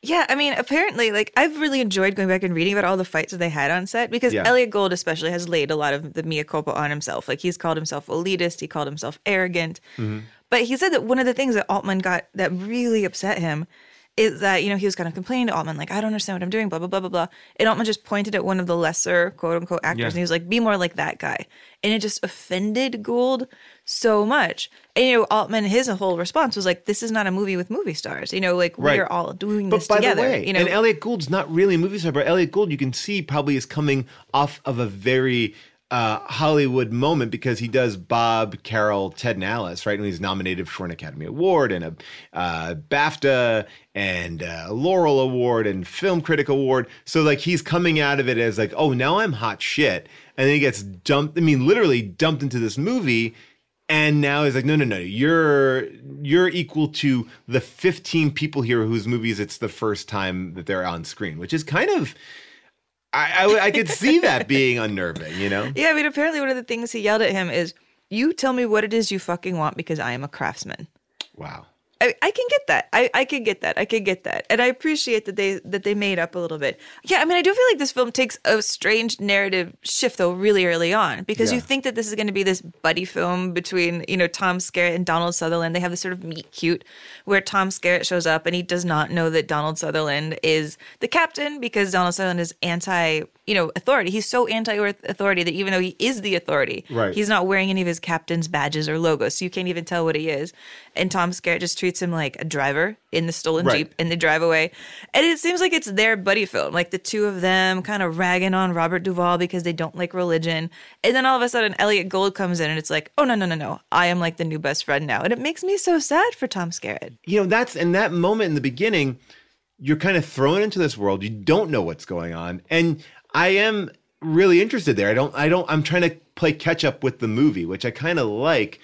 Yeah, I mean, apparently, like I've really enjoyed going back and reading about all the fights that they had on set because Yeah. Elliott Gould, especially, has laid a lot of the mea culpa on himself. Like he's called himself elitist, he called himself arrogant. Mm-hmm. But he said that one of the things that Altman got that really upset him is that, you know, he was kind of complaining to Altman, like, I don't understand what I'm doing, blah, blah, blah, blah, blah. And Altman just pointed at one of the lesser quote unquote actors Yeah. and he was like, be more like that guy. And it just offended Gould so much. And, you know, Altman, his whole response was like, this is not a movie with movie stars. You know, like, Right. we're all doing But this by together. the way, you know, and Elliott Gould's not really a movie star, but Elliott Gould, you can see, probably is coming off of a very uh, Hollywood moment because he does Bob, Carol, Ted and Alice, right? And he's nominated for an Academy Award and a uh, BAFTA and a Laurel Award and Film Critic Award. So like he's coming out of it as like, oh, now I'm hot shit, and then he gets dumped. I mean, literally dumped into this movie. And now he's like, no, no, no, you're you're equal to the 15 people here whose movies it's the first time that they're on screen, which is kind of, I, I, I could see that being unnerving, you know? Yeah, I mean, apparently one of the things he yelled at him is, "You tell me what it is you fucking want because I am a craftsman." Wow. I, I can get that. I, I can get that. I can get that, and I appreciate that they that they made up a little bit. Yeah, I mean, I do feel like this film takes a strange narrative shift though, really early on, because you think that this is going to be this buddy film between you know Tom Skerritt and Donald Sutherland. They have this sort of meet cute where Tom Skerritt shows up and he does not know that Donald Sutherland is the captain because Donald Sutherland is anti you know authority. He's so anti authority that even though he is the authority, Right. he's not wearing any of his captain's badges or logos, so you can't even tell what he is. And Tom Skerritt just treats him like a driver in the stolen Right. jeep, and they drive away. And it seems like it's their buddy film, like the two of them kind of ragging on Robert Duvall because they don't like religion. And then all of a sudden, Elliott Gould comes in, and it's like, oh no no no no, I am like the new best friend now, and it makes me so sad for Tom Skerritt. You know, that's in that moment in the beginning, you're kind of thrown into this world. You don't know what's going on. And I am really interested there. I don't, I don't, I'm trying to play catch up with the movie, which I kind of like.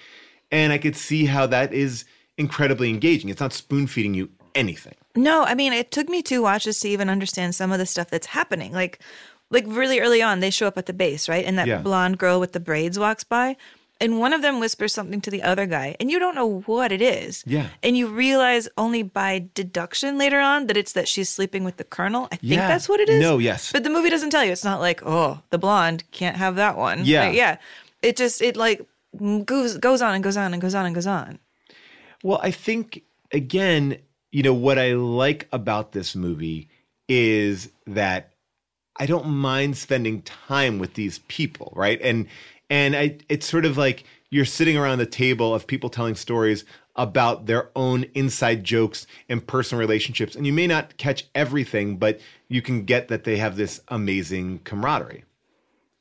And I could see how that is incredibly engaging. It's not spoon feeding you anything. No, I mean, it took me two watches to even understand some of the stuff that's happening. Like, like really early on, they show up at the base, right? And that Yeah. blonde girl with the braids walks by, and one of them whispers something to the other guy, and you don't know what it is. Yeah. And you realize only by deduction later on that it's that she's sleeping with the colonel. I think Yeah. that's what it is. No, yes. But the movie doesn't tell you. It's not like, oh, the blonde can't have that one. Yeah. Like, yeah. It just it like goes goes on and goes on and goes on and goes on. Well, I think again, you know, what I like about this movie is that I don't mind spending time with these people, right? And and I it's sort of like you're sitting around the table of people telling stories about their own inside jokes and personal relationships and you may not catch everything, but you can get that they have this amazing camaraderie.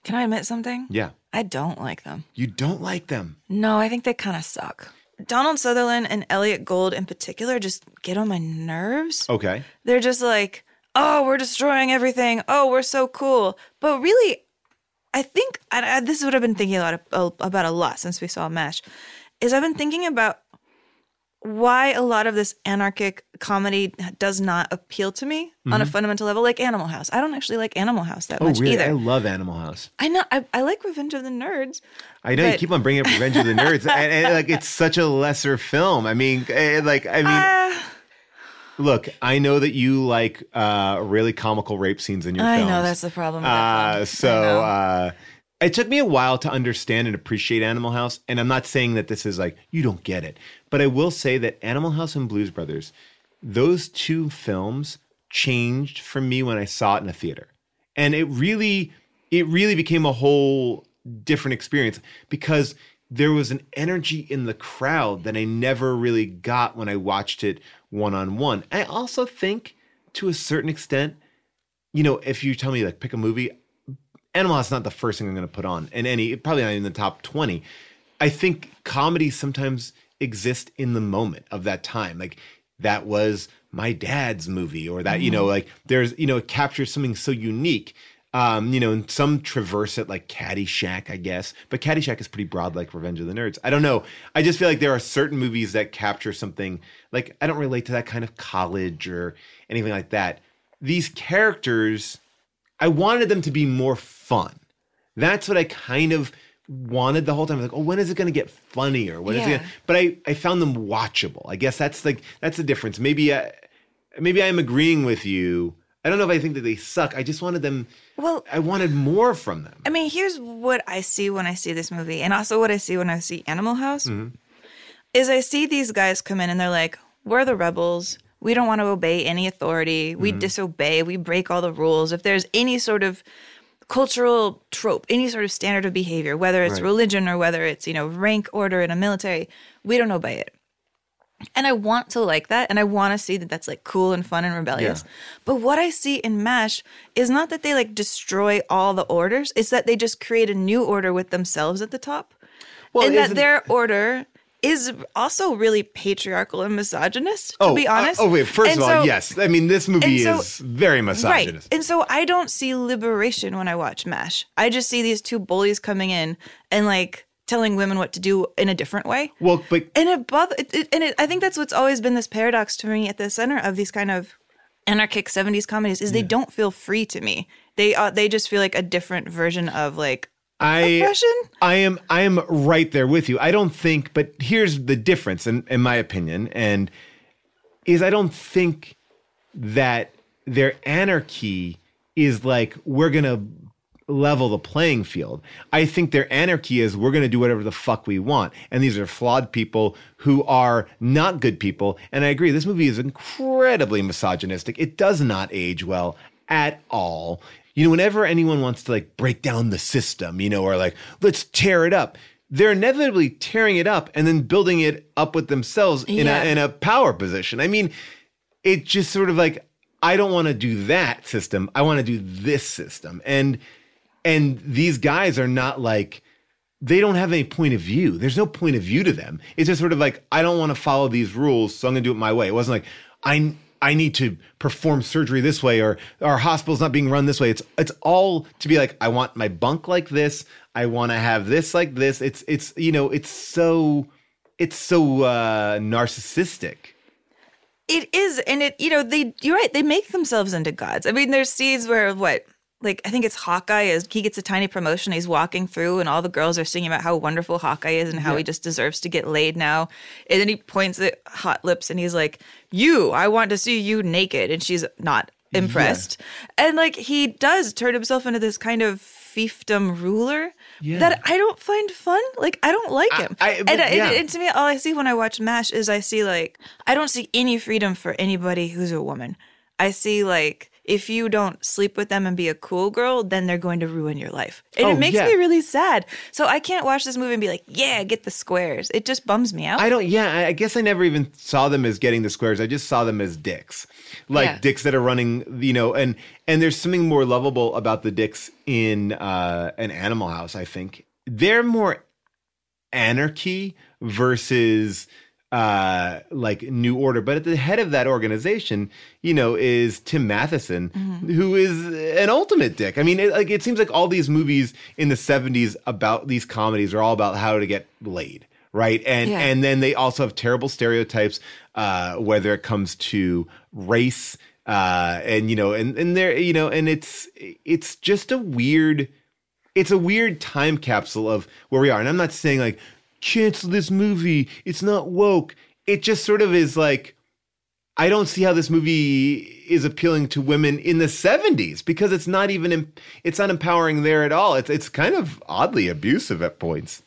Can I admit something? Yeah. I don't like them. You don't like them. No, I think they kind of suck. Donald Sutherland and Elliott Gould in particular just get on my nerves. Okay. They're just like, oh, we're destroying everything. Oh, we're so cool. But really, I think and I, this is what I've been thinking a lot of, about a lot since we saw Mash, is I've been thinking about why a lot of this anarchic comedy does not appeal to me on a Mhm. fundamental level, like Animal House. I don't actually like Animal House that Oh, much really? either. I love Animal House. I know. I, I like Revenge of the Nerds. I know you keep on bringing up Revenge of the Nerds, and, and, like it's such a lesser film. I mean, eh, like I mean, Uh, look, I know that you like uh, really comical rape scenes in your I films. know that's the problem. With that Uh, film. I so know. uh, it took me a while to understand and appreciate Animal House, and I'm not saying that this is like you don't get it, but I will say that Animal House and Blues Brothers, those two films changed for me when I saw it in a theater, and it really, it really became a whole different experience because there was an energy in the crowd that I never really got when I watched it one on one. I also think, to a certain extent, you know, if you tell me like pick a movie, Animal is not the first thing I'm going to put on in any, probably not in the top 20. I think comedies sometimes exist in the moment of that time. Like that was my dad's movie, or that, you know, Mhm. like there's, you know, it captures something so unique. Um, you know, and some traverse it like Caddyshack, I guess. But Caddyshack is pretty broad, like Revenge of the Nerds. I don't know. I just feel like there are certain movies that capture something like I don't relate to that kind of college or anything like that. These characters, I wanted them to be more fun. That's what I kind of wanted the whole time. Like, oh, when is it going to get funnier? When is it? Gonna... But I, I found them watchable. I guess that's like that's the difference. Maybe I, maybe I'm agreeing with you. I don't know if I think that they suck. I just wanted them. Well, I wanted more from them. I mean, here's what I see when I see this movie, and also what I see when I see Animal House. Mhm. is I see these guys come in and they're like, "We're the rebels. We don't want to obey any authority. We Mm-hmm. Mhm. disobey. We break all the rules. If there's any sort of cultural trope, any sort of standard of behavior, whether it's Right. religion or whether it's, you know, rank order in a military, we don't obey it." And I want to like that and I want to see that that's like cool and fun and rebellious. But what I see in MASH is not that they like destroy all the orders, it's that they just create a new order with themselves at the top. Well, and that their order is also really patriarchal and misogynist, to oh, be honest. Uh, oh wait. First And of all, so- yes. I mean, this movie so- is very misogynist. Right. And so I don't see liberation when I watch MASH. I just see these two bullies coming in and like telling women what to do in a different way. Well, but And it bother it, it- and it, I think that's what's always been this paradox to me at the center of these kind of anarchic 70s comedies is they don't feel free to me. They uh, they just feel like a different version of like I oppression. I am I am right there with you. I don't think, but here's the difference in, in my opinion, and is I don't think that their anarchy is like we're gonna level the playing field. I think their anarchy is we're gonna do whatever the fuck we want. And these are flawed people who are not good people. And I agree, this movie is incredibly misogynistic. It does not age well at all. You know, whenever anyone wants to like break down the system, you know, or like, let's tear it up, they're inevitably tearing it up and then building it up with themselves in Yeah. a in a power position. I mean, it just sort of like, I don't want to do that system. I want to do this system. And and these guys are not like they don't have any point of view. There's no point of view to them. It's just sort of like I don't want to follow these rules, so I'm going to do it my way. It wasn't like I I need to perform surgery this way or our hospital's not being run this way. It's it's all to be like I want my bunk like this. I want to have this like this. It's it's you know, it's so it's so uh narcissistic. It is, and it you know they you're right. They make themselves into gods. I mean, there's scenes where what like I think it's Hawkeye is he gets a tiny promotion. He's walking through, and all the girls are singing about how wonderful Hawkeye is and how Yeah. he just deserves to get laid now. And then he points at Hot Lips and he's like, "You, I want to see you naked," and she's not impressed. And like he does turn himself into this kind of fiefdom ruler Yeah. that I don't find fun. Like I don't like him. I- and, but, and- yeah. and to me, all I see when I watch MASH is I see like I don't see any freedom for anybody who's a woman. I see like if you don't sleep with them and be a cool girl, then they're going to ruin your life. And Oh, it makes yeah. me really sad. So I can't watch this movie and be like, yeah, get the squares. It just bums me out. I don't. Yeah, I- I guess I never even saw them as getting the squares. I just saw them as dicks, like Yeah. dicks that are running. You know, and and there's something more lovable about the dicks in uh, an Animal House. I think they're more anarchy versus uh like new order but at the head of that organization you know is tim matheson Mm-hmm. who is an ultimate dick i mean it, like it seems like all these movies in the 70s about these comedies are all about how to get laid right and Yeah. and then they also have terrible stereotypes uh whether it comes to race uh and you know and and there you know and it's it's just a weird it's a weird time capsule of where we are. And I'm not saying like cancel this movie. It's not woke. It just sort of is like I don't see how this movie is appealing to women in the 70s because it's not even it's not empowering there at all. It's it's kind of oddly abusive at points.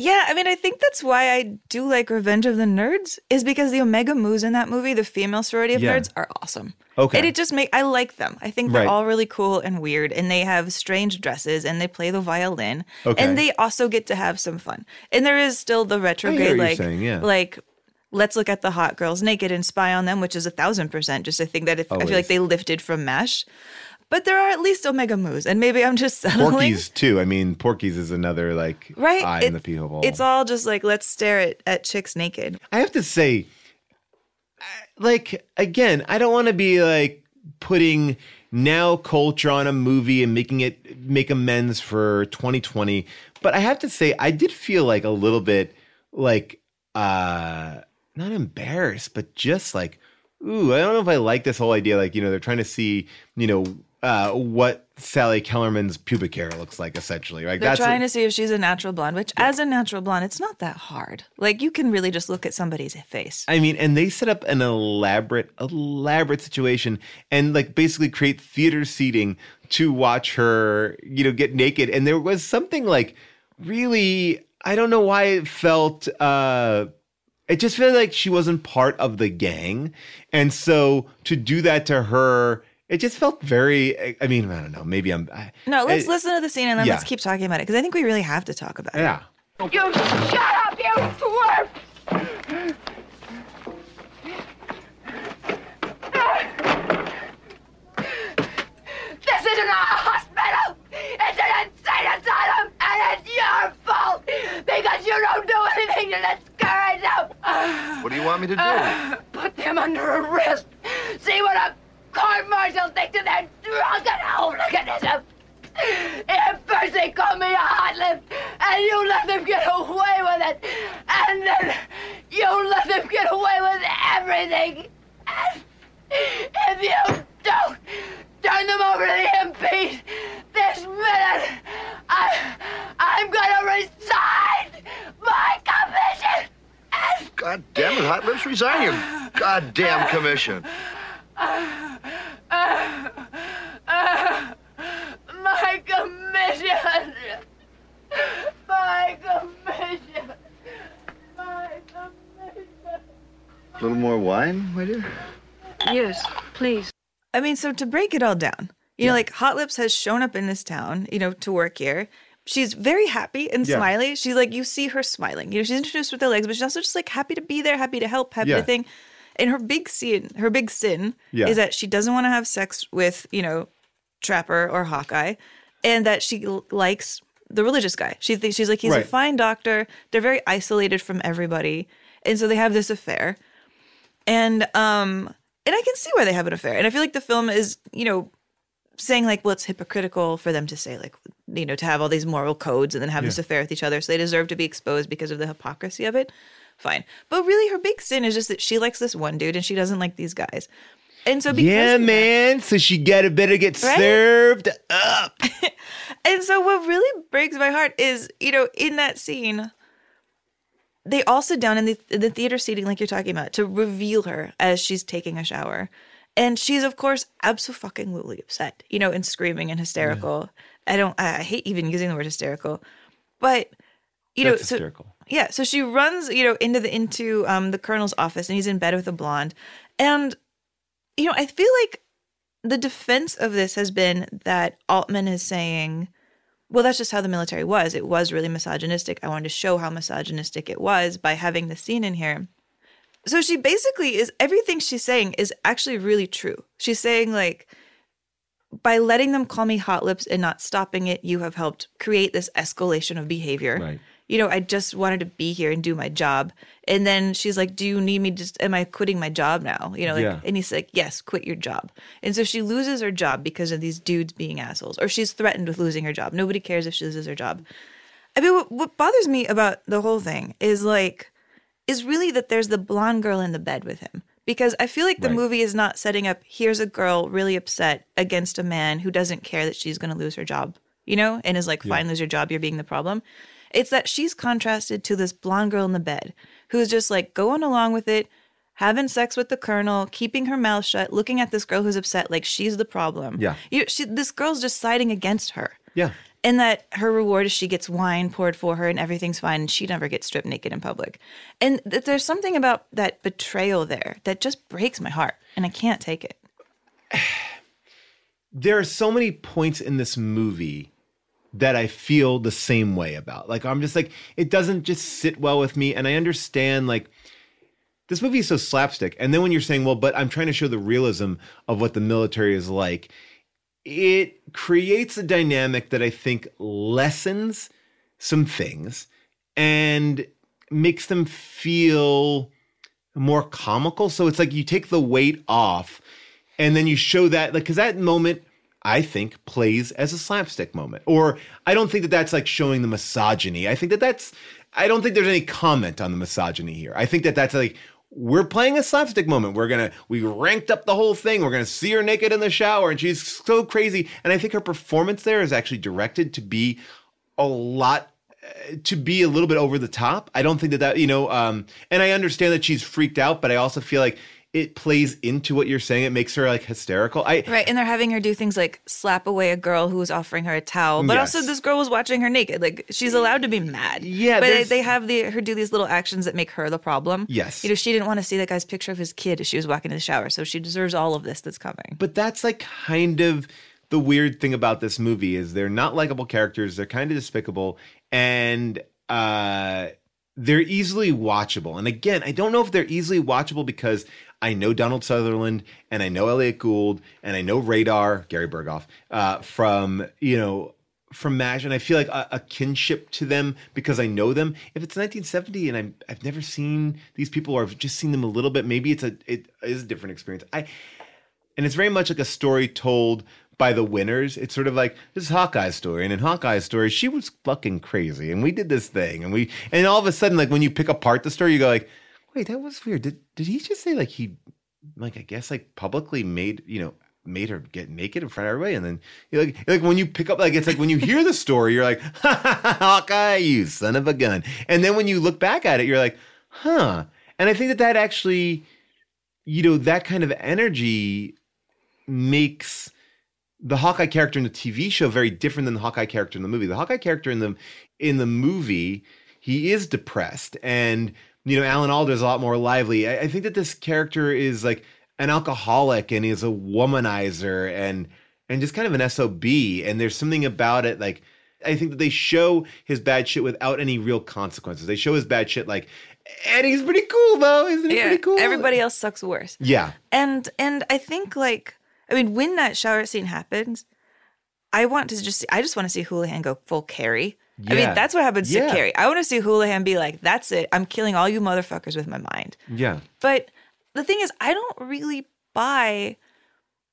Yeah, I mean, I think that's why I do like Revenge of the Nerds, is because the Omega Mus in that movie, the female sorority of Yeah. nerds, are awesome. Okay. And it just make I like them. I think they're Right. all really cool and weird, and they have strange dresses, and they play the violin, Okay. and they also get to have some fun. And there is still the retrograde, like, saying, yeah. like. Let's look at the hot girls naked and spy on them, which is a thousand percent just a thing that if, I feel like they lifted from MASH. But there are at least Omega Mus, and maybe I'm just settling. Porky's too. I mean, Porky's is another like Right? eye in the peel hole. It's all just like let's stare at, at chicks naked. I have to say, like again, I don't want to be like putting now culture on a movie and making it make amends for 2020. But I have to say, I did feel like a little bit like uh not embarrassed, but just like, ooh, I don't know if I like this whole idea. Like, you know, they're trying to see, you know, uh what Sally Kellerman's pubic hair looks like, essentially. Like They're that's trying to see if she's a natural blonde, which as a natural blonde, it's not that hard. Like you can really just look at somebody's face. I mean, and they set up an elaborate, elaborate situation and like basically create theater seating to watch her, you know, get naked. And there was something like really, I don't know why it felt, uh, it just felt like she wasn't part of the gang. And so to do that to her, it just felt very, I- I mean, I don't know, maybe I'm, I, No, let's I- listen to the scene and then yeah. let's keep talking about it because I think we really have to talk about it. yeah. You shut up, you twerp! This isn't a hospital! It's an insane asylum, and it's your fault! Because you don't do anything to discourage them! What do you want me to do? Uh, put them under arrest! See what a court martial thinks of their drunken hooliganism! At first they called me a hot lip, and you let them get away with it! And then you let them get away with everything! And if you don't turn them over to the MP this minute, I, I'm gonna resign my commission! God damn it, Hot Lips, resign your goddamn commission. My commission! My commission! My commission! A little more wine, my dear? Yes, please. I mean, so to break it all down, you know, like Hot Lips has shown up in this town, you know, to work here. She's very happy and Yeah. smiley. She's like, you see her smiling. You know, she's introduced with her legs, but she's also just like happy to be there, happy to help, happy Yeah. to thing. And her big sin, her big sin Yeah. is that she doesn't want to have sex with, you know, Trapper or Hawkeye, and that she l- likes the religious guy. She thinks she's like, he's a fine doctor. They're very isolated from everybody. And so they have this affair and um and i can see why they have an affair and i feel like the film is you know saying like well it's hypocritical for them to say like you know to have all these moral codes and then have this affair with each other so they deserve to be exposed because of the hypocrisy of it fine but really her big sin is just that she likes this one dude and she doesn't like these guys and so because yeah, man. So she got to better get Right? served up. And so what really breaks my heart is, you know, in that scene, they all sit down in the, in the theater seating, like you're talking about, to reveal her as she's taking a shower. And she's, of course, absolutely upset, you know, and screaming and hysterical. I don't, I hate even using the word hysterical, but, you know, That's so, hysterical. Yeah. So she runs, you know, into the, into um, the colonel's office and he's in bed with a blonde. And, you know, I feel like the defense of this has been that Altman is saying, well, that's just how the military was. It was really misogynistic. I wanted to show how misogynistic it was by having the scene in here. So she basically is everything she's saying is actually really true. She's saying, like, by letting them call me hot lips and not stopping it, you have helped create this escalation of behavior. Right. You know, I just wanted to be here and do my job. And then she's like, Do you need me just am I quitting my job now? You know, like Yeah. and he's like, Yes, quit your job. And so she loses her job because of these dudes being assholes. Or she's threatened with losing her job. Nobody cares if she loses her job. I mean, what, what bothers me about the whole thing is like, is really that there's the blonde girl in the bed with him. Because I feel like the Right. movie is not setting up, here's a girl really upset against a man who doesn't care that she's going to lose her job, you know, and is like, Yeah. fine, lose your job, you're being the problem. It's that she's contrasted to this blonde girl in the bed who's just like going along with it, having sex with the colonel, keeping her mouth shut, looking at this girl who's upset like she's the problem. Yeah. You, she, this girl's just siding against her. Yeah. And that her reward is she gets wine poured for her and everything's fine and she never gets stripped naked in public. And that there's something about that betrayal there that just breaks my heart and I can't take it. there are so many points in this movie that I feel the same way about. Like I'm just like it doesn't just sit well with me and I understand like this movie is so slapstick and then when you're saying well but I'm trying to show the realism of what the military is like it creates a dynamic that I think lessens some things and makes them feel more comical. So it's like you take the weight off and then you show that, like, because that moment, I think, plays as a slapstick moment. Or I don't think that that's like showing the misogyny. I think that that's, I don't think there's any comment on the misogyny here. I think that that's like, we're playing a slapstick moment. We're gonna we ranked up the whole thing. We're gonna see her naked in the shower, and she's so crazy. And I think her performance there is actually directed to be a lot uh, to be a little bit over the top. I don't think that that you know. Um, and I understand that she's freaked out, but I also feel like it plays into what you're saying. It makes her like hysterical. I Right. And they're having her do things like slap away a girl who was offering her a towel. But Yes. also this girl was watching her naked. Like she's allowed to be mad. Yeah, But they, they have the her do these little actions that make her the problem. Yes. You know, she didn't want to see that guy's picture of his kid as she was walking in the shower. So she deserves all of this that's coming. But that's like kind of the weird thing about this movie is they're not likable characters. They're kind of despicable and uh they're easily watchable. And again, I don't know if they're easily watchable because I know Donald Sutherland and I know Elliott Gould and I know Radar, Gary Burghoff, uh, from, you know, from MASH, and I feel like a, a kinship to them because I know them. If it's 1970 and I'm, I've never seen these people or I've just seen them a little bit, maybe it's a it is a different experience. I and it's very much like a story told by the winners. It's sort of like this is Hawkeye's story, and in Hawkeye's story, she was fucking crazy, and we did this thing, and we, and all of a sudden, like when you pick apart the story, you go like, wait, that was weird. Did did he just say like he, like I guess like publicly made you know made her get naked in front of everybody, and then you're like like when you pick up like it's like when you hear the story, you're like, Hawkeye, you son of a gun, and then when you look back at it, you're like, huh, and I think that that actually, you know, that kind of energy makes the Hawkeye character in the TV show very different than the Hawkeye character in the movie. The Hawkeye character in the in the movie, he is depressed, and you know, Alan Alda is a lot more lively. I, I think that this character is like an alcoholic and he's a womanizer and and just kind of an sob. And there's something about it like. I think that they show his bad shit without any real consequences. They show his bad shit like, and he's pretty cool though, isn't he? Yeah. Pretty cool. Everybody else sucks worse. Yeah. And and I think like I mean when that shower scene happens, I want to just I just want to see Houlihan go full Carrie. I mean that's what happens Yeah. to Carrie. I want to see Houlihan be like, "That's it. I'm killing all you motherfuckers with my mind." Yeah. But the thing is, I don't really buy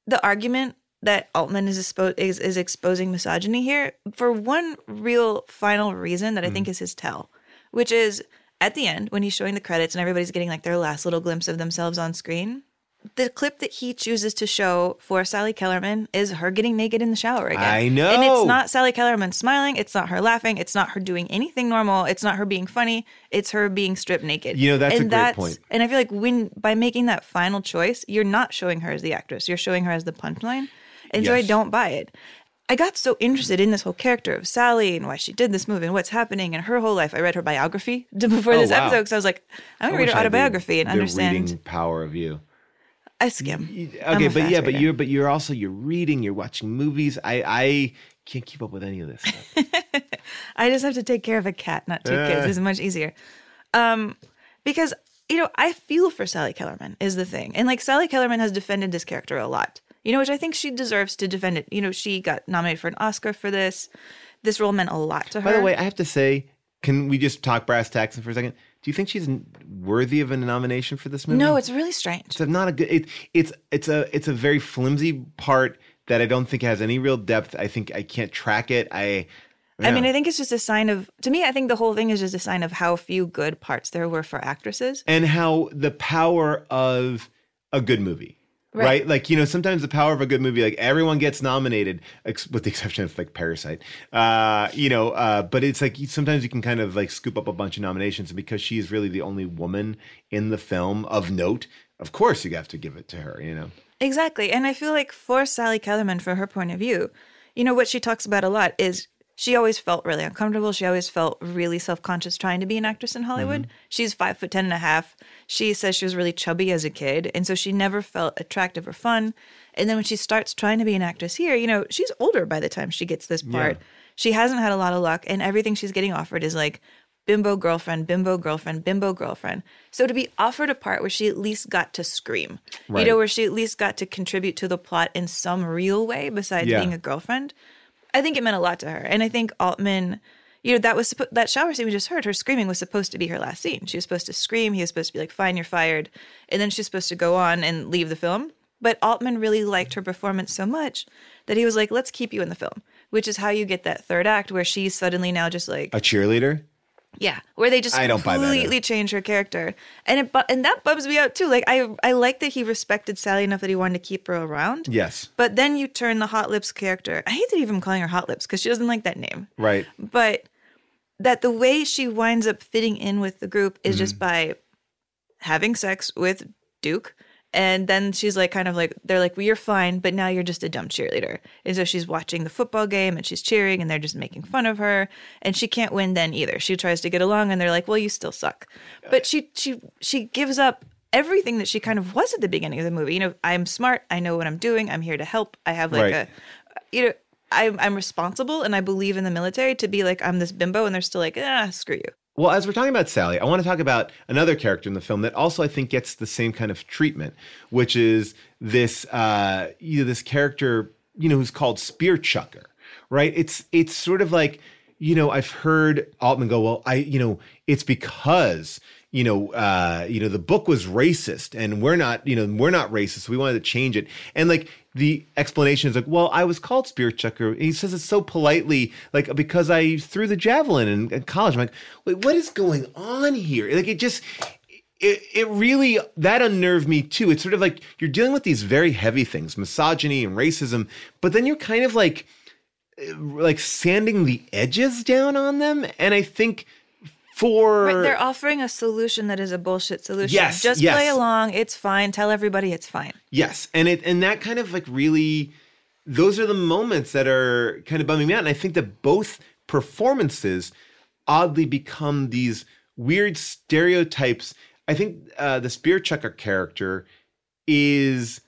the argument that Altman is, expo- is is exposing misogyny here for one real final reason that I think mm. is his tell, which is at the end when he's showing the credits and everybody's getting like their last little glimpse of themselves on screen. The clip that he chooses to show for Sally Kellerman is her getting naked in the shower again. I know. And it's not Sally Kellerman smiling. It's not her laughing. It's not her doing anything normal. It's not her being funny. It's her being stripped naked. You know, that's a and great point. And I feel like when by making that final choice, you're not showing her as the actress. You're showing her as the punchline. And so I don't buy it. I got so interested in this whole character of Sally and why she did this movie and what's happening in her whole life. I read her biography before Oh, this wow. episode because I was like, I'm gonna read her autobiography and the understand. reading power of you. I skim. I'm Okay, but yeah, but you're but you're also you're reading, you're watching movies. I I can't keep up with any of this stuff. I just have to take care of a cat, not two kids. Uh. It's much easier. Um, because you know, I feel for Sally Kellerman is the thing, and like Sally Kellerman has defended this character a lot. You know, which I think she deserves to defend it. You know, she got nominated for an Oscar for this. This role meant a lot to her. By the way, I have to say, can we just talk brass tacks for a second? Do you think she's worthy of a nomination for this movie? No, it's really strange. It's a- not a good. It, it's it's a it's a very flimsy part that I don't think has any real depth. I think I can't track it. I. I mean. I think it's just a sign of, to me, I think the whole thing is just a sign of how few good parts there were for actresses. and how the power of a good movie. Right. Right. Like, you know, sometimes the power of a good movie, like everyone gets nominated, ex- with the exception of like Parasite. Uh, you know, uh, but it's like sometimes you can kind of like scoop up a bunch of nominations. And because she's really the only woman in the film of note, of course you have to give it to her, you know? Exactly. And I feel like for Sally Kellerman, for her point of view, you know, what she talks about a lot is she always felt really uncomfortable. She always felt really self conscious trying to be an actress in Hollywood. Mm-hmm. She's five foot ten and a half. She says she was really chubby as a kid. And so she never felt attractive or fun. And then when she starts trying to be an actress here, you know, she's older by the time she gets this part. Yeah. She hasn't had a lot of luck. And everything she's getting offered is like, bimbo girlfriend, bimbo girlfriend, bimbo girlfriend. So to be offered a part where she at least got to scream, you know, where she at least got to contribute to the plot in some real way besides Yeah. being a girlfriend, I think it meant a lot to her. And I think Altman, you know, that was that shower scene we just heard, her screaming was supposed to be her last scene. She was supposed to scream. He was supposed to be like, fine, you're fired. And then she's supposed to go on and leave the film. But Altman really liked her performance so much that he was like, let's keep you in the film, which is how you get that third act where she's suddenly now just like, A cheerleader? Yeah, where they just I don't completely change her character, and it bu- and that bums me out too. Like I I like that he respected Sally enough that he wanted to keep her around. Yes. But then you turn the Hot Lips character. I hate that even calling her Hot Lips because she doesn't like that name. Right. But that the way she winds up fitting in with the group is just mm. by having sex with Duke. And then she's like, kind of like, they're like, well, you're fine, but now you're just a dumb cheerleader. And so she's watching the football game and she's cheering and they're just making fun of her. And she can't win then either. She tries to get along and they're like, well, you still suck. But she, she, she gives up everything that she kind of was at the beginning of the movie. You know, I'm smart. I know what I'm doing. I'm here to help. I have like Right. a, you know, I'm, I'm responsible and I believe in the military to be like, I'm this bimbo. And they're still like, ah, screw you. Well, as we're talking about Sally, I want to talk about another character in the film that also I think gets the same kind of treatment, which is this uh, you know, this character you know who's called Spear Chucker, right? It's it's sort of like you know I've heard Altman go, well, I you know it's because you know uh, you know the book was racist and we're not you know we're not racist, we wanted to change it, and like the explanation is like, well, I was called Spear Chucker. He says it so politely, like because I threw the javelin in, in college. I'm like, wait, what is going on here? Like it just, it, it really that unnerved me too. It's sort of like you're dealing with these very heavy things, misogyny and racism, but then you're kind of like, uh, like sanding the edges down on them. And I think for Right, they're offering a solution that is a bullshit solution. Yes, Just yes. play along. It's fine. Tell everybody it's fine. Yes, and it and that kind of like really, those are the moments that are kind of bumming me out. And I think that both performances oddly become these weird stereotypes. I think uh, the Spear Chucker character is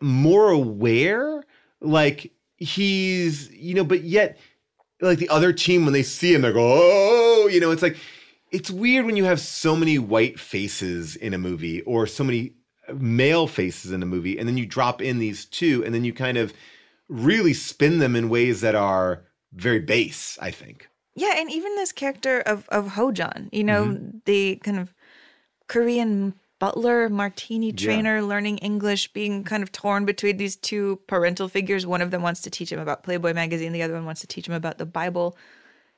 more aware, like he's you know, but yet like the other team when they see him, they go, oh, you know, it's like it's weird when you have so many white faces in a movie or so many male faces in a movie, and then you drop in these two, and then you kind of really spin them in ways that are very base, I think. Yeah, and even this character of of Ho-Jon, you know, Mm-hmm. the kind of Korean butler, martini Yeah. trainer, learning English, being kind of torn between these two parental figures. One of them wants to teach him about Playboy magazine, the other one wants to teach him about the Bible.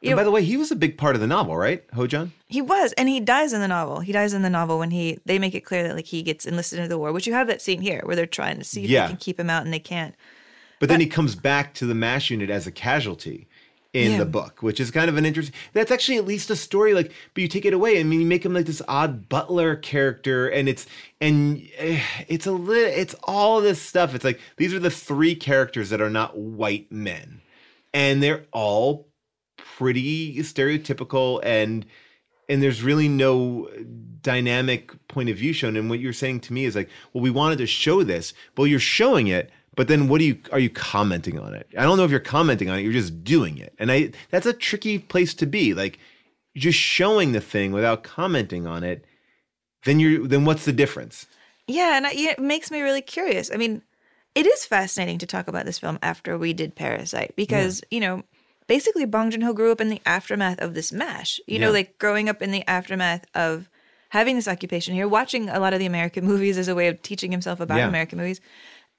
You and know, by the way, he was a big part of the novel, right, Ho-Jon? He was, and he dies in the novel. He dies in the novel when he they make it clear that like he gets enlisted into the war, which you have that scene here where they're trying to see if Yeah. they can keep him out and they can't. But then he comes back to the MASH unit as a casualty in Yeah. the book, which is kind of an interesting. That's actually at least a story. Like, but you take it away. I mean, you make him like this odd butler character, and it's and eh, it's a little. It's all this stuff. It's like these are the three characters that are not white men, and they're all pretty stereotypical and and there's really no dynamic point of view shown and what you're saying to me is like well we wanted to show this well you're showing it but then what do you are you commenting on it? I don't know if you're commenting on it you're just doing it. And i that's a tricky place to be. Like just showing the thing without commenting on it then you're then what's the difference? Yeah, and I, it makes me really curious. I mean, it is fascinating to talk about this film after we did Parasite because you know basically Bong Joon Ho grew up in the aftermath of this mash. You know, like growing up in the aftermath of having this occupation. Here, watching a lot of the American movies as a way of teaching himself about Yeah. American movies,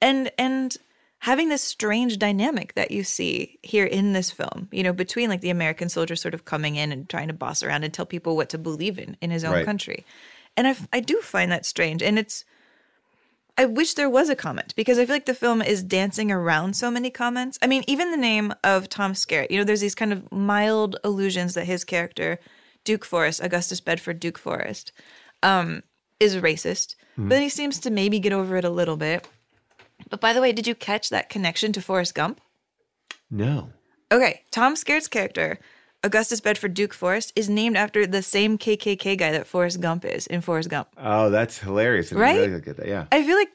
and and having this strange dynamic that you see here in this film. You know, between like the American soldier sort of coming in and trying to boss around and tell people what to believe in in his own Right. country, and I I do find that strange, and it's. I wish there was a comment because I feel like the film is dancing around so many comments. I mean, even the name of Tom Skerritt, you know, there's these kind of mild allusions that his character, Duke Forrest, Augustus Bedford Duke Forrest, um, is racist. Hmm. But then he seems to maybe get over it a little bit. But by the way, did you catch that connection to Forrest Gump? No. Okay, Tom Skerritt's character, Augustus Bedford Duke Forrest, is named after the same KKK guy that Forrest Gump is in Forrest Gump. Oh, that's hilarious. I Right? really that. Yeah. I feel like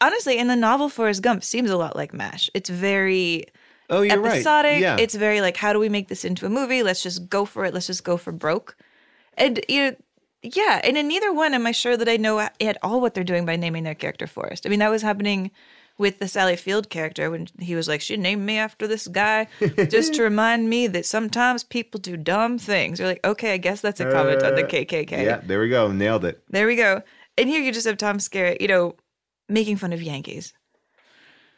honestly, in the novel Forrest Gump seems a lot like MASH. It's very Oh, you're right. episodic. Yeah. It's very like, how do we make this into a movie? Let's just go for it. Let's just go for broke. And you know, yeah, and in neither one am I sure that I know at all what they're doing by naming their character Forrest. I mean, that was happening with the Sally Field character when he was like, she named me after this guy just to remind me that sometimes people do dumb things. You're like, okay, I guess that's a comment on the Uh, KKK. Yeah, there we go. Nailed it. There we go. And here you just have Tom Skerritt, you know, making fun of Yankees.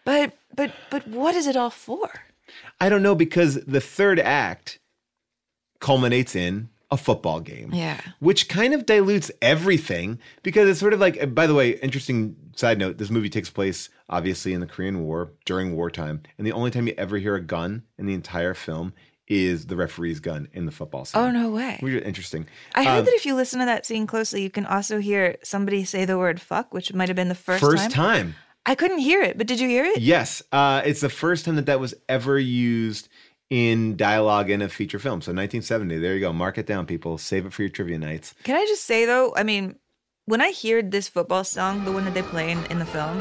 But but but what is it all for? I don't know because the third act culminates in a football game. Yeah. Which kind of dilutes everything because it's sort of like, by the way, interesting side note this movie takes place obviously in the Korean War during wartime. And the only time you ever hear a gun in the entire film is the referee's gun in the football scene. Oh no way. Which is interesting. I heard Um, that if you listen to that scene closely, you can also hear somebody say the word fuck, which might have been the first, first time. I couldn't hear it, but did you hear it? Yes, uh, it's the first time that that was ever used in dialogue in a feature film. So 1970. There you go. Mark it down, people. Save it for your trivia nights. Can I just say though, I mean, when I heard this football song, the one that they play in, in the film,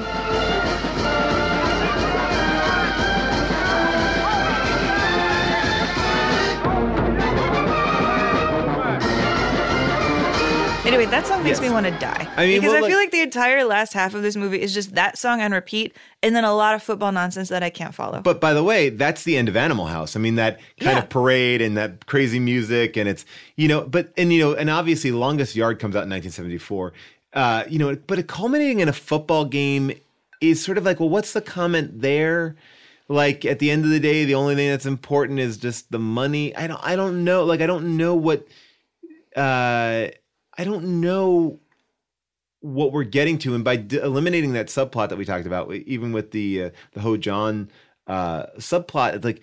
Anyway, that song makes Yes. me want to die. I mean, because well, I feel like- like the entire last half of this movie is just that song on repeat, and then a lot of football nonsense that I can't follow. But by the way, that's the end of Animal House. I mean, that kind Yeah. of parade and that crazy music, and it's you know, but and you know, and obviously, Longest Yard comes out in 1974. Uh, you know, but it culminating in a football game is sort of like, well, what's the comment there? Like at the end of the day, the only thing that's important is just the money. I don't, I don't know. Like I don't know what, uh, I don't know what we're getting to, and by d- eliminating that subplot that we talked about, even with the uh, the Ho-Jon uh, subplot, like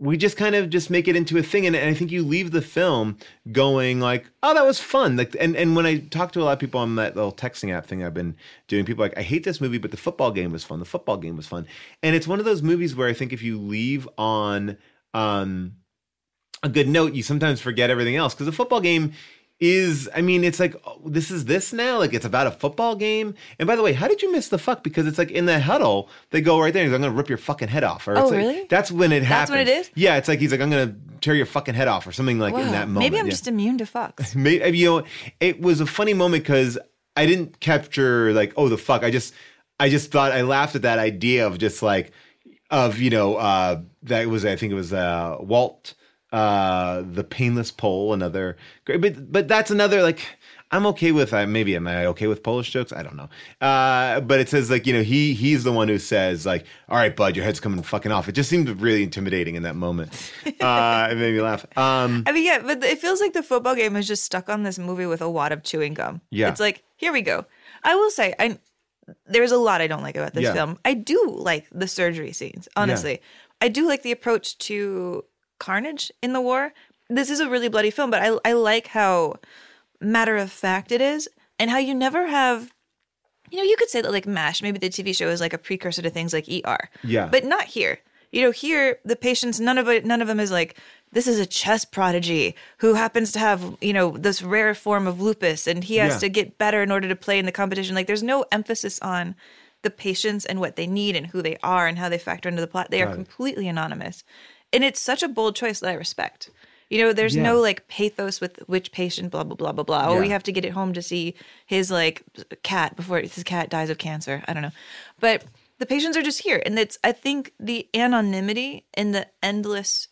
we just kind of just make it into a thing, and, and I think you leave the film going like, "Oh, that was fun." Like, and and when I talk to a lot of people on that little texting app thing I've been doing, people like, "I hate this movie, but the football game was fun. The football game was fun," and it's one of those movies where I think if you leave on um, a good note, you sometimes forget everything else because the football game is I mean it's like oh, this is this now like it's about a football game and by the way how did you miss the fuck because it's like in the huddle they go right there and he's like, I'm gonna rip your fucking head off or Oh, it's like- really? that's when it happens. That's when it is? yeah it's like he's like I'm gonna tear your fucking head off or something like in that moment Maybe I'm yeah. just immune to fucks. Maybe, you know, it was a funny moment because I didn't capture like, oh, the fuck. I just, I just thought I laughed at that idea of just like, of you know, uh, that was I think it was uh, Walt, uh, the painless Pole, another great, but but that's another like. I'm okay with uh, maybe am I okay with Polish jokes? I don't know. Uh, but it says like you know he he's the one who says like all right bud your head's coming fucking off. It just seemed really intimidating in that moment. Uh, it made me laugh. Um, I mean, yeah, but it feels like the football game is just stuck on this movie with a wad of chewing gum. Yeah. It's like, here we go. I will say, I there's a lot I don't like about this Yeah. film. I do like the surgery scenes, honestly. I do like the approach to carnage in the war. This is a really bloody film, but I I like how matter of fact it is and how you never have you know, you could say that like MASH, maybe the TV show is like a precursor to things like ER. Yeah. But not here. You know, here the patients, none of it, none of them is like, this is a chess prodigy who happens to have, you know, this rare form of lupus and he has Yeah. to get better in order to play in the competition. Like there's no emphasis on the patients and what they need and who they are and how they factor into the plot. They are completely anonymous. And it's such a bold choice that I respect. You know, there's Yeah. no like pathos with which patient, blah blah blah blah blah. Oh, we have to get it home to see his like cat before his cat dies of cancer. I don't know, but the patients are just here, and it's I think the anonymity and the endless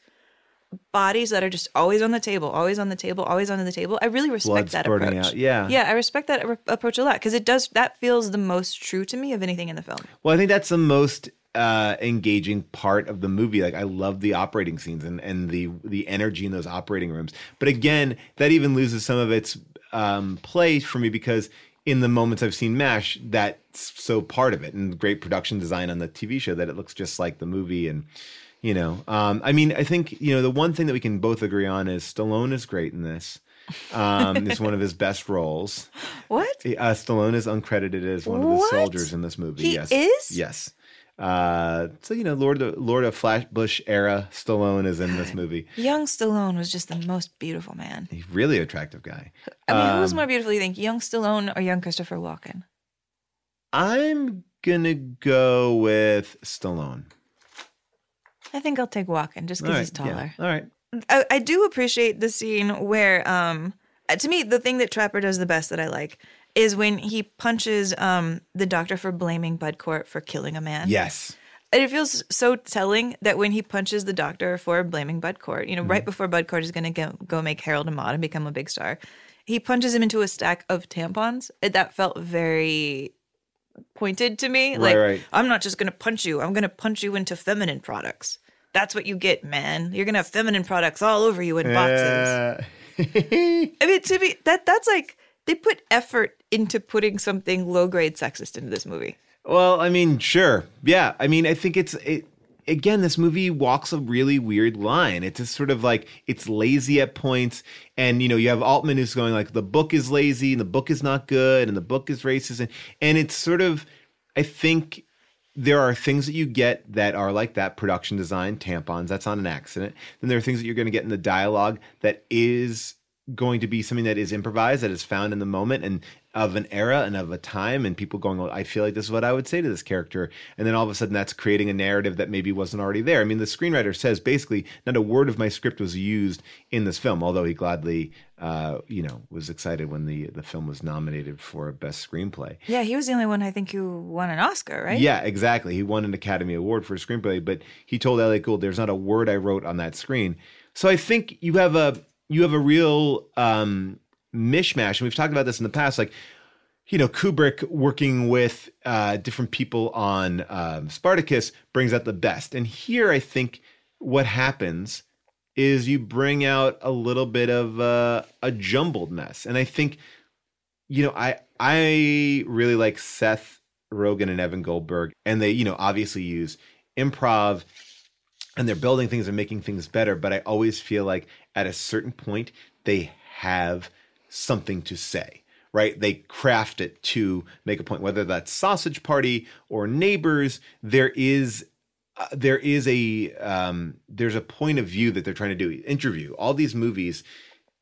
bodies that are just always on the table, always on the table, always on the table. I really respect Blood that approach. out, yeah. yeah, I respect that re- approach a lot because it does that feels the most true to me of anything in the film. Well, I think that's the most uh, engaging part of the movie. Like I love the operating scenes and, and the the energy in those operating rooms. But again, that even loses some of its um, play for me because in the moments I've seen MASH, that's so part of it and great production design on the TV show that it looks just like the movie and. You know, um, I mean, I think you know the one thing that we can both agree on is Stallone is great in this. Um, it's one of his best roles. What? Uh, Stallone is uncredited as one of the What? soldiers in this movie. He yes. is? Yes. Uh, so you know, Lord of Lord of Flatbush era Stallone is in this movie. Young Stallone was just the most beautiful man. He's really attractive guy. I mean, who's Um, more beautiful, you think, young Stallone or young Christopher Walken? I'm gonna go with Stallone. I think I'll take Walken just because All he's right, yeah. taller. All right. I, I do appreciate the scene where, um, to me, the thing that Trapper does the best that I like is when he punches um, the doctor for blaming Bud Cort for killing a man. Yes. And it feels so telling that when he punches the doctor for blaming Bud Cort, you know, Mm-hmm. right before Bud Cort is going to go, make Harold and Maude and become a big star, he punches him into a stack of tampons. It- That felt very pointed to me. Right, like, right. I'm not just going to punch you, I'm going to punch you into feminine products. That's what you get, man. You're going to have feminine products all over you in boxes. Uh, I mean, to me, that that's like they put effort into putting something low grade sexist into this movie. Well, I mean, sure. Yeah. I mean, I think it's it again, this movie walks a really weird line. It's just sort of like it's lazy at points. And you know, you have Altman who's going like the book is lazy and the book is not good and the book is racist and, and it's sort of I think there are things that you get that are like that production design tampons that's on an accident then there are things that you're going to get in the dialogue that is going to be something that is improvised that is found in the moment and of an era and of a time and people going i feel like this is what i would say to this character and then all of a sudden that's creating a narrative that maybe wasn't already there i mean the screenwriter says basically not a word of my script was used in this film although he gladly uh, you know was excited when the the film was nominated for a best screenplay Yeah, he was the only one I think who won an Oscar, right? yeah, exactly. He won an Academy Award for a screenplay, but he told Elliott Gould, "There's not a word I wrote on that screen." So I think you have a you have a real um, mishmash, and we've talked about this in the past. Like, you know, Kubrick working with uh, different people on um, Spartacus brings out the best, and here I think what happens is you bring out a little bit of uh, a jumbled mess, and I think you know, I I really like Seth Rogen and Evan Goldberg, and they, you know, obviously use improv and they're building things and making things better. But I always feel like at a certain point they have something to say. Right? They craft it to make a point, whether that's sausage party or neighbors. There is uh, there is a um, there's a point of view that they're trying to do. Interview all these movies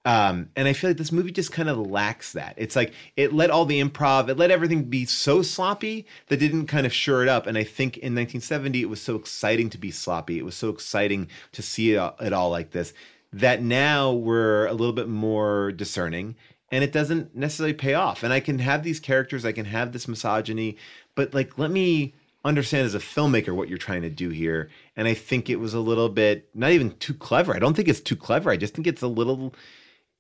um, and I feel like this movie just kind of lacks that. It's like it let all the improv, it let everything be so sloppy that didn't kind of shore it up. And I think in 1970, it was so exciting to be sloppy. It was so exciting to see it all, it all like this that now we're a little bit more discerning and it doesn't necessarily pay off. And I can have these characters, I can have this misogyny, but like, let me understand as a filmmaker what you're trying to do here. And I think it was a little bit not even too clever. I don't think it's too clever. I just think it's a little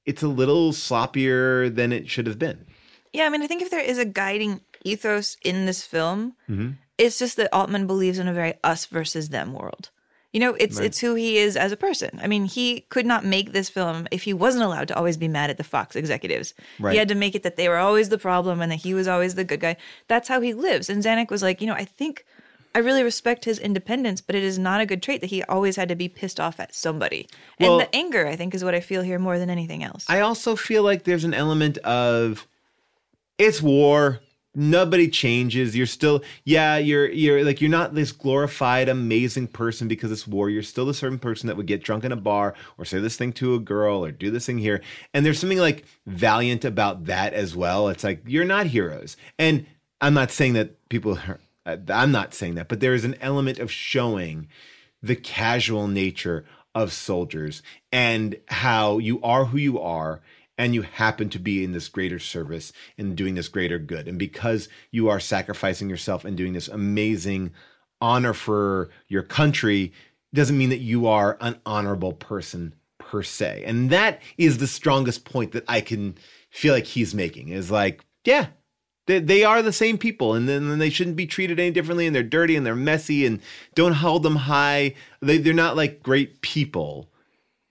it's a little sloppier than it should have been. Yeah, I mean, I think if there is a guiding ethos in this film, Mm-hmm. it's just that Altman believes in a very us versus them world. You know, it's Right. it's who he is as a person. I mean, he could not make this film if he wasn't allowed to always be mad at the Fox executives. Right. He had to make it that they were always the problem and that he was always the good guy. That's how he lives. And Zanuck was like, you know, I think I really respect his independence, but it is not a good trait that he always had to be pissed off at somebody. Well- and the anger, I think, is what I feel here more than anything else. I also feel like there's an element of it's war. Nobody changes. You're still, yeah, you're you're like you're not this glorified, amazing person because it's war. You're still the certain person that would get drunk in a bar or say this thing to a girl or do this thing here. And there's something like valiant about that as well. It's like you're not heroes. And I'm not saying that people are, uh, I'm not saying that, but there is an element of showing the casual nature of soldiers and how you are who you are and you happen to be in this greater service and doing this greater good and because you are sacrificing yourself and doing this amazing honor for your country doesn't mean that you are an honorable person per se. And that is the strongest point that I can feel like he's making is like, yeah, they, they are the same people and then, they shouldn't be treated any differently and they're dirty and they're messy and don't hold them high. They, they're not like great people.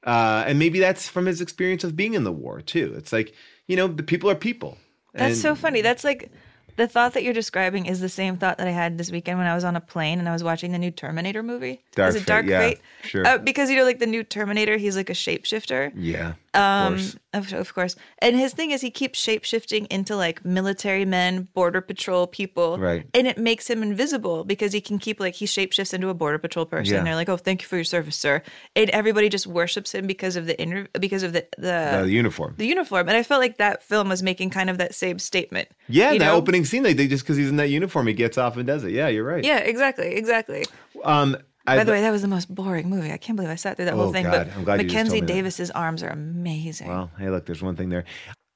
Uh, and maybe that's from his experience of being in the war too. It's like, you know, the people are people. That's And- so funny. That's like the thought that you're describing is the same thought that I had this weekend when I was on a plane and I was watching the new Terminator movie. Dark is it Fate, Dark yeah, Fate? sure. Uh, because you know, like the new Terminator, he's like a shapeshifter. Yeah. Um, course. of, of course. And his thing is he keeps shapeshifting into like military men, border patrol people. Right. And it makes him invisible because he can keep like he shapeshifts into a border patrol person. Yeah. And They're like, "Oh, thank you for your service, sir." And everybody just worships him because of the inter- because of the the, the uniform. the uniform. And I felt like that film was making kind of that same statement. Yeah, that know? opening scene, like they just because he's in that uniform, he gets off and does it. Yeah, you're right. Yeah, exactly, exactly. Um, By the way, that was the most boring movie. I can't believe I sat through that Oh, whole thing. God. But I'm glad Mackenzie me that. Davis's arms are amazing. well, hey, look, there's one thing there.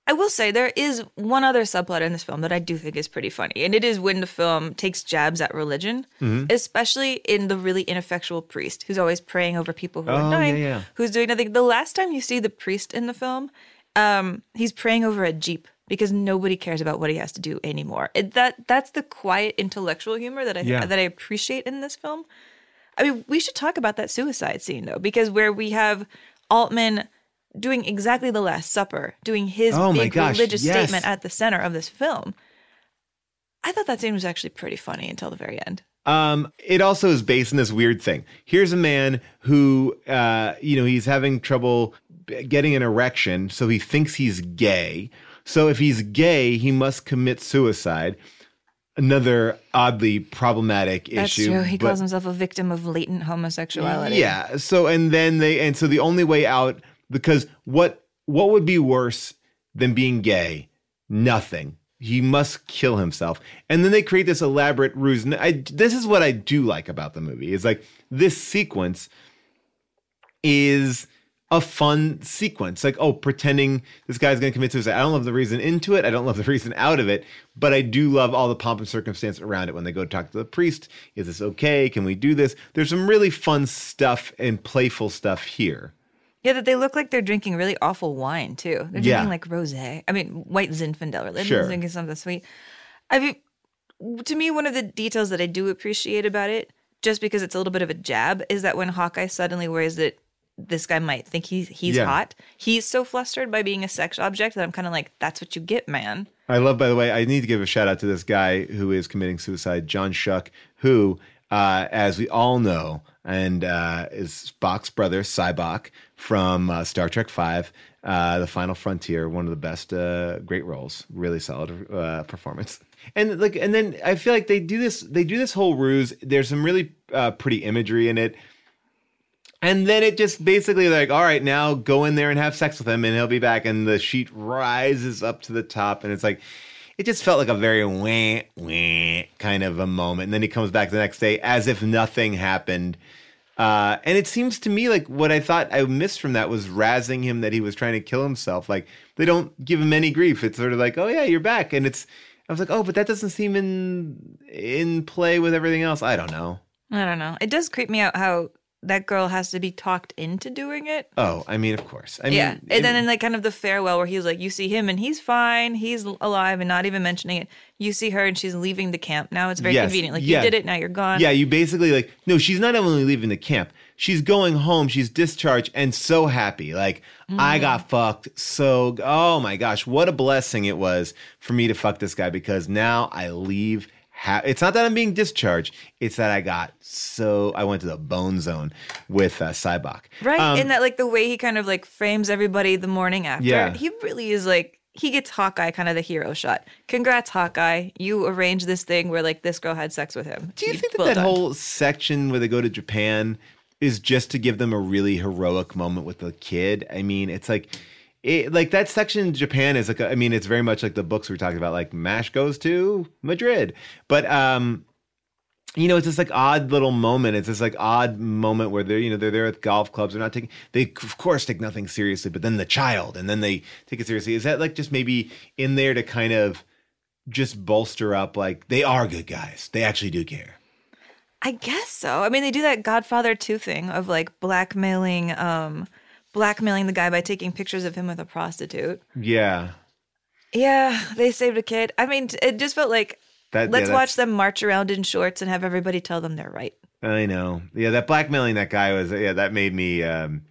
I will say there is one other subplot in this film that I do think is pretty funny, and it is when the film takes jabs at religion, Mhm. especially in the really ineffectual priest who's always praying over people who Oh, are dying, yeah, yeah. who's doing nothing. The last time you see the priest in the film, um, he's praying over a jeep because nobody cares about what he has to do anymore. It, that that's the quiet intellectual humor that I Yeah. that I appreciate in this film. I mean, we should talk about that suicide scene though, because where we have Altman doing exactly the Last Supper, doing his Oh big gosh, religious yes. statement at the center of this film. I thought that scene was actually pretty funny until the very end. Um, it also is based on this weird thing. Here's a man who, uh, you know, he's having trouble getting an erection, so he thinks he's gay. So if he's gay, he must commit suicide. Another oddly problematic That's issue. true. He but- calls himself a victim of latent homosexuality. Yeah. So and then they and so the only way out because what what would be worse than being gay? Nothing. He must kill himself. And then they create this elaborate ruse. And I this is what I do like about the movie. Is like this sequence is a fun sequence. Like, oh, pretending this guy's going to commit suicide. I don't love the reason into it. I don't love the reason out of it. But I do love all the pomp and circumstance around it when they go talk to the priest. Is this okay? Can we do this? There's some really fun stuff and playful stuff here. Yeah, that they look like they're drinking really awful wine too. They're Yeah. drinking like rosé. I mean, white Zinfandel. They're Sure. drinking something sweet. I mean, to me, one of the details that I do appreciate about it, just because it's a little bit of a jab, is that when Hawkeye suddenly wears it, this guy might think he's he's Yeah. hot. He's so flustered by being a sex object that I'm kind of like, that's what you get, man. I love, by the way, I need to give a shout out to this guy who is committing suicide, John Schuck, who, uh, as we all know, and uh, is Spock's brother, Sybok, from uh, Star Trek Five, uh, The Final Frontier, one of the best, uh, great roles, really solid uh, performance. And like, and then I feel like they do this, they do this whole ruse. There's some really uh, pretty imagery in it. And then it just basically like, all right, now go in there and have sex with him, and he'll be back. And the sheet rises up to the top, and it's like, it just felt like a very wah wah kind of a moment. And then he comes back the next day as if nothing happened. Uh, and it seems to me like what I thought I missed from that was razzing him that he was trying to kill himself. Like they don't give him any grief. It's sort of like, oh yeah, you're back, and it's. I was like, oh, but that doesn't seem in in play with everything else. I don't know. I don't know. It does creep me out how that girl has to be talked into doing it. Oh, I mean, of course. I mean, yeah, and then in like kind of the farewell where he's like, you see him and he's fine, he's alive, and not even mentioning it. You see her and she's leaving the camp. Now it's very Yes, convenient. Like yeah. you did it, now you're gone. Yeah, you basically like no, she's not only leaving the camp, she's going home, she's discharged and so happy. Like I Mhm. got fucked. So oh my gosh, what a blessing it was for me to fuck this guy because now I leave ha- it's not that I'm being discharged, it's that I got so I went to the bone zone with uh, Sybok. right. Um, and that like the way he kind of like frames everybody the morning after. Yeah. he really is like he gets Hawkeye kind of the hero shot. Congrats, Hawkeye! You arranged this thing where like this girl had sex with him. Do you think that that whole section where they go to Japan is just to give them a really heroic moment with the kid? I mean, it's like, it, like that section in Japan is like, I mean, it's very much like the books we are talking about. Like Mash goes to Madrid, but um, you know, it's this like odd little moment. It's this like odd moment where they're, you know, they're there at golf clubs. They're not taking, they of course take nothing seriously, but then the child, and then they take it seriously. Is that like just maybe in there to kind of just bolster up, like they are good guys. They actually do care. I guess so. I mean, they do that Godfather 2 thing of like blackmailing um blackmailing the guy by taking pictures of him with a prostitute. Yeah. Yeah, they saved a kid. I mean, it just felt like That- let's that's- watch them march around in shorts and have everybody tell them they're right. I know. Yeah, that blackmailing that guy was yeah, that made me um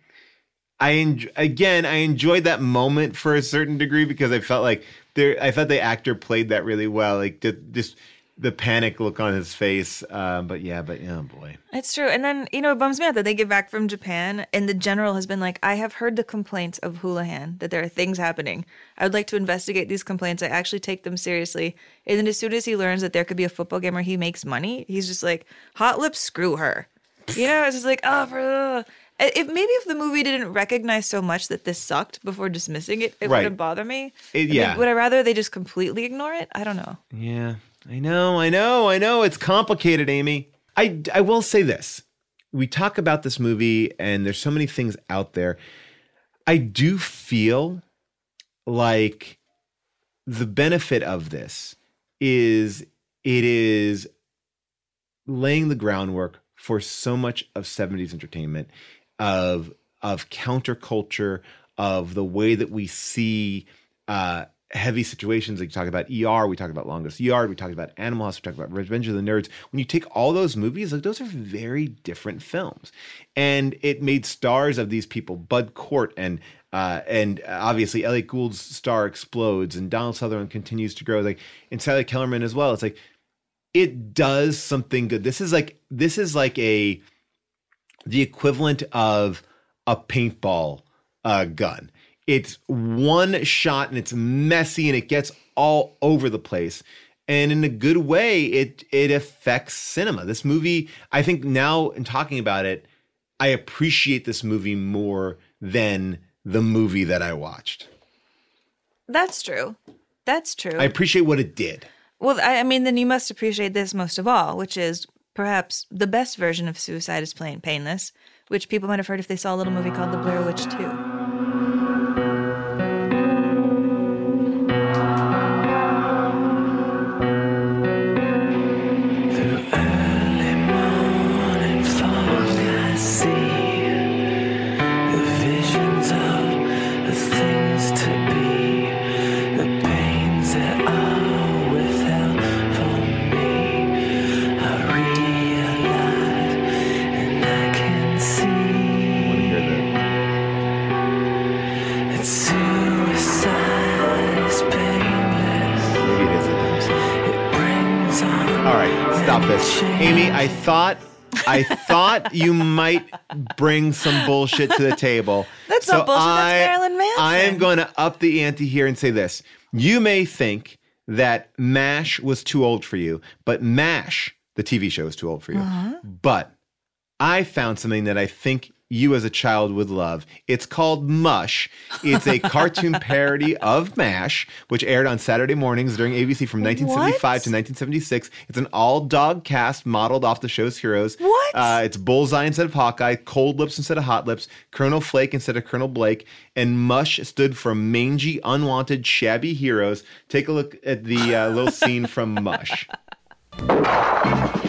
I enj- again, I enjoyed that moment for a certain degree because I felt like there I thought the actor played that really well, like just the panic look on his face. Um, but yeah, but oh boy. It's true. And then, you know, it bums me out that they get back from Japan and the general has been like, I have heard the complaints of Houlihan that there are things happening. I would like to investigate these complaints. I actually take them seriously. And then as soon as he learns that there could be a football game where he makes money, he's just like, hot lips, screw her. You know, it's just like, oh, for, if maybe if the movie didn't recognize so much that this sucked before dismissing it, it Right. wouldn't bother me. It- I mean, yeah. would I rather they just completely ignore it? I don't know. Yeah, I know, I know, I know. It's complicated, Amy. I, I will say this. We talk about this movie, and there's so many things out there. I do feel like the benefit of this is it is laying the groundwork for so much of 70s entertainment of of counterculture of the way that we see uh heavy situations like you talk about ER, we talk about Longest Yard, we talk about Animal House, we talk about Revenge of the Nerds. When you take all those movies, like those are very different films. And it made stars of these people, Bud Cort and uh, and obviously Elliott Gould's star explodes and Donald Sutherland continues to grow, like and Sally Kellerman as well. It's like it does something good. This is like this is like a the equivalent of a paintball uh, gun. It's one shot and it's messy and it gets all over the place. And in a good way, it it affects cinema. This movie, I think now in talking about it, I appreciate this movie more than the movie that I watched. That's true. That's true. I appreciate what it did. Well, I, I mean, then you must appreciate this most of all, which is perhaps the best version of Suicide is Plain Painless, which people might have heard if they saw a little movie called The Blair Witch 2. Thought I thought you might bring some bullshit to the table. That's not bullshit, that's I, Marilyn Manson. I am going to up the ante here and say this. You may think that MASH was too old for you, but MASH, the TV show, is too old for you. Uh-huh. But I found something that I think you as a child would love. It's called Mush. It's a cartoon parody of MASH, which aired on Saturday mornings during ABC from 1975 to 1976. It's an all dog cast modeled off the show's heroes. What? Uh, it's Bullseye instead of Hawkeye, Cold Lips instead of Hot Lips, Colonel Flake instead of Colonel Blake, and Mush stood for mangy, unwanted, shabby heroes. Take a look at the uh, little scene from Mush.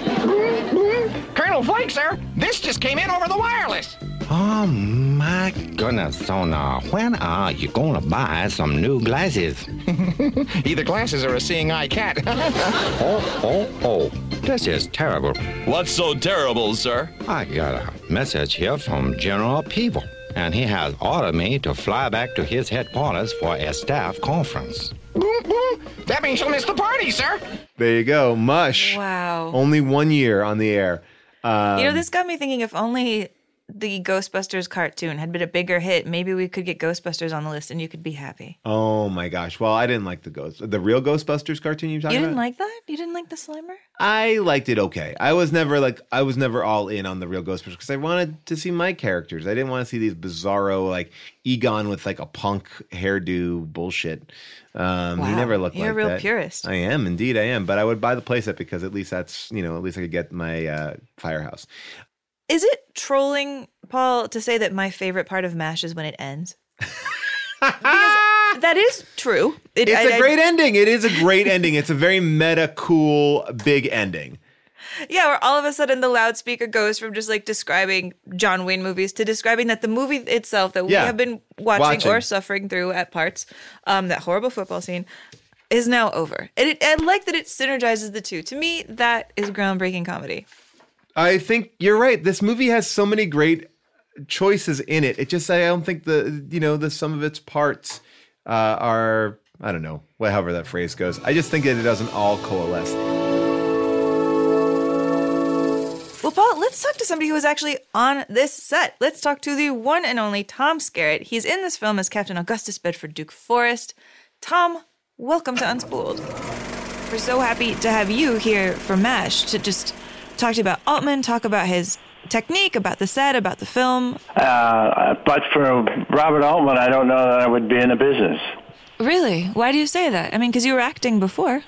just came in over the wireless. Oh my goodness, so now when are you gonna buy some new glasses? Either glasses or a seeing eye cat. oh, oh, oh, this is terrible. What's so terrible, sir? I got a message here from General Peeble, and he has ordered me to fly back to his headquarters for a staff conference. Boom, boom. that means you'll miss the party, sir. There you go, Mush. Wow. Only one year on the air. Um, you know, this got me thinking if only the Ghostbusters cartoon had been a bigger hit, maybe we could get Ghostbusters on the list and you could be happy. Oh my gosh! Well, I didn't like the ghost, the real Ghostbusters cartoon you talk about? You didn't about. like that? You didn't like the Slimer? I liked it okay. I was never like I was never all in on the real Ghostbusters because I wanted to see my characters. I didn't want to see these bizarro like Egon with like a punk hairdo bullshit. Um, He Wow. never looked You're a real that. purist. I am indeed. I am. But I would buy the playset because at least that's you know at least I could get my uh, firehouse. Is it trolling, Paul, to say that my favorite part of MASH is when it ends? because that is true. It- it's a a great ending. It is a great ending. It's a very meta, cool, big ending. Yeah, where all of a sudden the loudspeaker goes from just like describing John Wayne movies to describing that the movie itself that we have been watching, Watching. or suffering through at parts, um, that horrible football scene, is now over. And it, I like that it synergizes the two. To me, that is groundbreaking comedy. I think you're right. This movie has so many great choices in it. It just I don't think the you know the sum of its parts uh, are I don't know however that phrase goes. I just think that it doesn't all coalesce. Well, Paul, let's talk to somebody who was actually on this set. Let's talk to the one and only Tom Skerritt. He's in this film as Captain Augustus Bedford Duke Forrest. Tom, welcome to Unspooled. We're so happy to have you here for MASH to just talk to you about Altman, talk about his technique, about the set, about the film. Uh, but for Robert Altman, I don't know that I would be in the business. Really? Why do you say that? I mean, because you were acting before.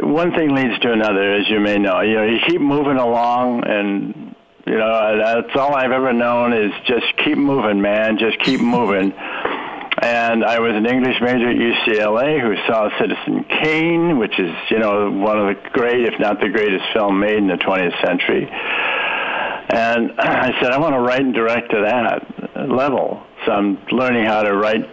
One thing leads to another, as you may know. You know, you keep moving along, and you know that's all I've ever known is just keep moving, man. Just keep moving. And I was an English major at UCLA who saw Citizen Kane, which is, you know, one of the great, if not the greatest film made in the 20th century. And I said, I want to write and direct to that level. So I'm learning how to write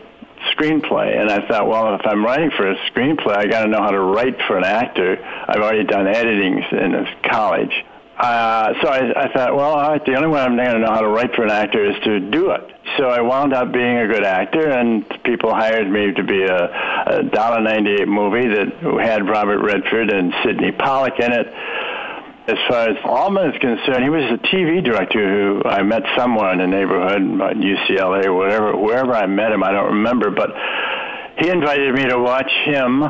screenplay. And I thought, well, if I'm writing for a screenplay, I got to know how to write for an actor. I've already done editing in college. Uh, so I, I thought, well, the only way I'm going to know how to write for an actor is to do it. So I wound up being a good actor, and people hired me to be a, a $1.98 movie that had Robert Redford and Sydney Pollack in it. As far as Altman is concerned, he was a TV director who I met somewhere in the neighborhood, at UCLA or whatever, wherever I met him, I don't remember, but he invited me to watch him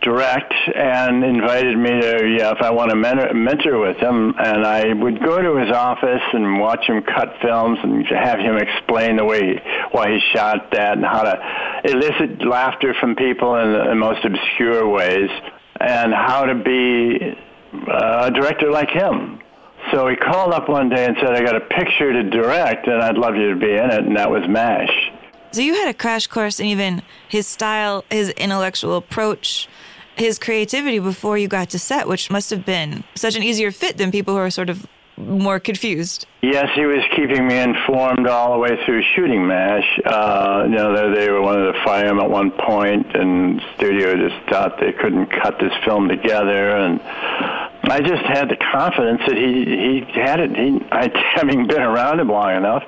direct and invited me to, yeah, if I want to mentor, mentor with him. And I would go to his office and watch him cut films and have him explain the way, he, why he shot that and how to elicit laughter from people in the most obscure ways and how to be uh, a director like him. So he called up one day and said, I got a picture to direct and I'd love you to be in it. And that was MASH. So you had a crash course in even his style, his intellectual approach, his creativity before you got to set, which must have been such an easier fit than people who are sort of more confused. Yes, he was keeping me informed all the way through shooting MASH. Uh, you know, they, they were wanted to fire him at one point, and the studio just thought they couldn't cut this film together. And I just had the confidence that he he had it. He, I, having been around him long enough,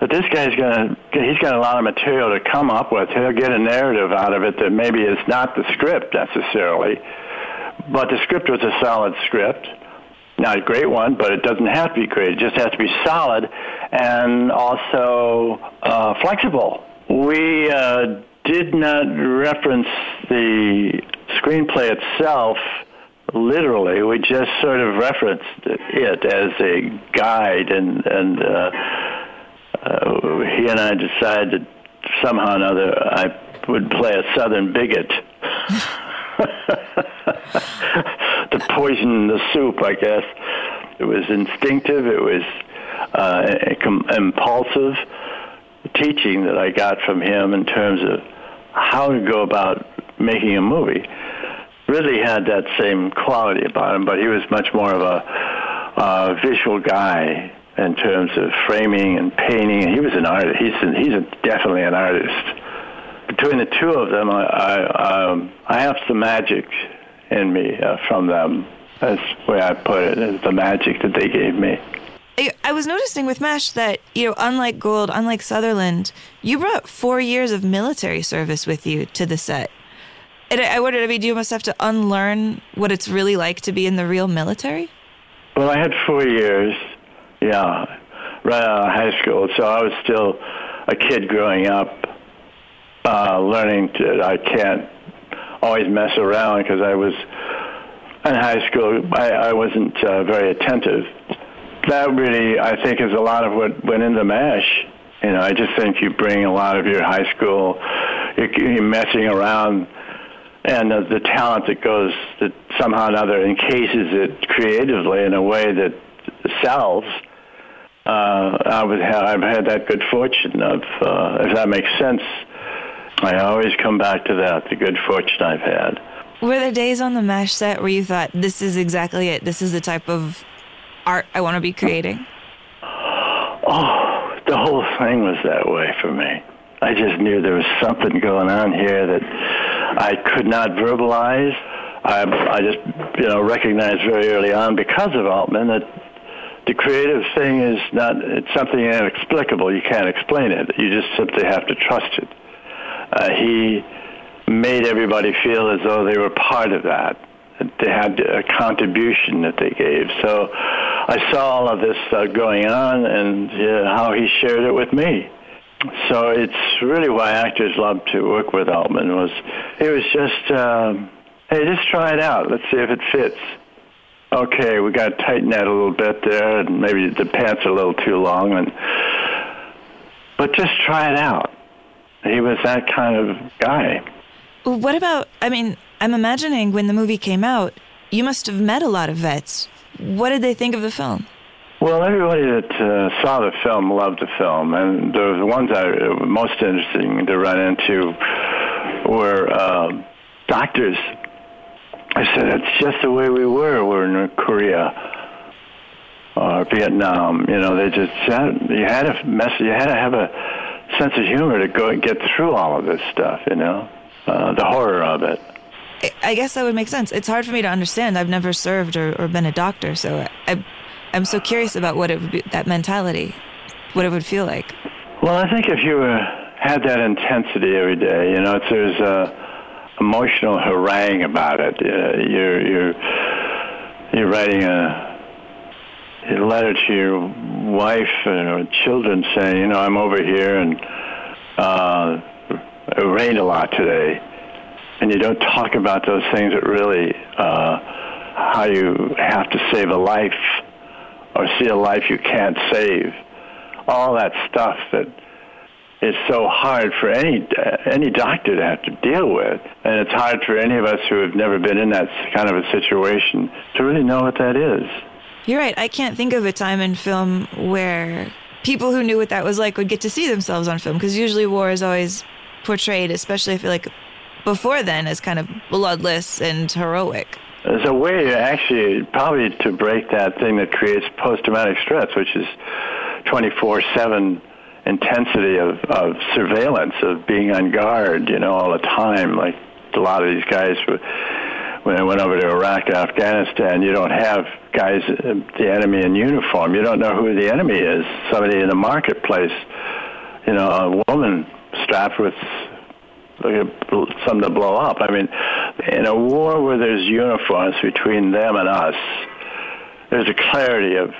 that this guy's gonna he's got a lot of material to come up with. He'll get a narrative out of it that maybe is not the script necessarily, but the script was a solid script. Not a great one, but it doesn't have to be great. It just has to be solid and also uh, flexible. We uh, did not reference the screenplay itself literally. We just sort of referenced it as a guide, and and uh, uh, he and I decided that somehow or another I would play a Southern bigot. to poison the soup, I guess. It was instinctive. It was uh, impulsive teaching that I got from him in terms of how to go about making a movie. Ridley had that same quality about him, but he was much more of a, visual guy in terms of framing and painting. He was an artist. He's an, he's a, definitely an artist. Between the two of them, I I, um, I have some magic in me uh, from them. That's the way I put it. Is the magic that they gave me. I- was noticing with MASH that, you know, unlike Gould, unlike Sutherland, you brought four years of military service with you to the set. And I wondered, I mean, do you must have to unlearn what it's really like to be in the real military? Well, I had four years, yeah, right out of high school. So I was still a kid growing up, uh, learning that I can't always mess around because I was in high school. I, I wasn't uh, very attentive. That really, I think, is a lot of what went into MASH. You know, I just think you bring a lot of your high school, you're, you're messing around, and the, the talent that goes that somehow or another encases it creatively in a way that sells. Uh, I would have, I've had that good fortune of, uh, if that makes sense. I always come back to that, the good fortune I've had. Were there days on the MASH set where you thought, this is exactly it? This is the type of art I want to be creating? Oh, the whole thing was that way for me. I just knew there was something going on here that I could not verbalize. I, I just, you know, recognized very early on because of Altman that the creative thing is not, it's something inexplicable. You can't explain it. You just simply have to trust it. Uh, he made everybody feel as though they were part of that. that They had a contribution that they gave. So I saw all of this uh, going on and uh, how he shared it with me. So it's really why actors love to work with Altman was it was just um, hey just try it out let's see if it fits. Okay, we got to tighten that a little bit there, and maybe the pants are a little too long, and but just try it out. He was that kind of guy. What about, I mean, I'm imagining when the movie came out, you must have met a lot of vets. What did they think of the film? Well, everybody that uh, saw the film loved the film, and the ones that were most interesting to run into were uh, doctors. I said, it's just the way we were. We're in Korea or Vietnam. You know, they just had, you had to mess. You had to have a sense of humor to go and get through all of this stuff. You know, uh, the horror of it. I- I guess that would make sense. It's hard for me to understand. I've never served or, or been a doctor, so I, I'm so curious about what it would be, that mentality, what it would feel like. Well, I think if you uh, had that intensity every day, you know, there's a emotional harangue about it. Uh, you're you're you're writing a, a letter to your wife or children saying, you know, I'm over here and uh, it rained a lot today, and you don't talk about those things that really uh, how you have to save a life or see a life you can't save. All that stuff that is so hard for any any doctor to have to deal with, and it's hard for any of us who have never been in that kind of a situation to really know what that is. You're right. I can't think of a time in film where people who knew what that was like would get to see themselves on film because usually war is always portrayed, especially I feel like before then, as kind of bloodless and heroic. There's a way actually probably to break that thing that creates post-traumatic stress, which is 24/7 intensity of, of surveillance, of being on guard, you know, all the time. Like a lot of these guys, when I went over to Iraq and Afghanistan, you don't have guys, uh, the enemy in uniform. You don't know who the enemy is. Somebody in the marketplace, you know, a woman strapped with something to blow up. I mean, in a war where there's uniforms between them and us, there's a clarity of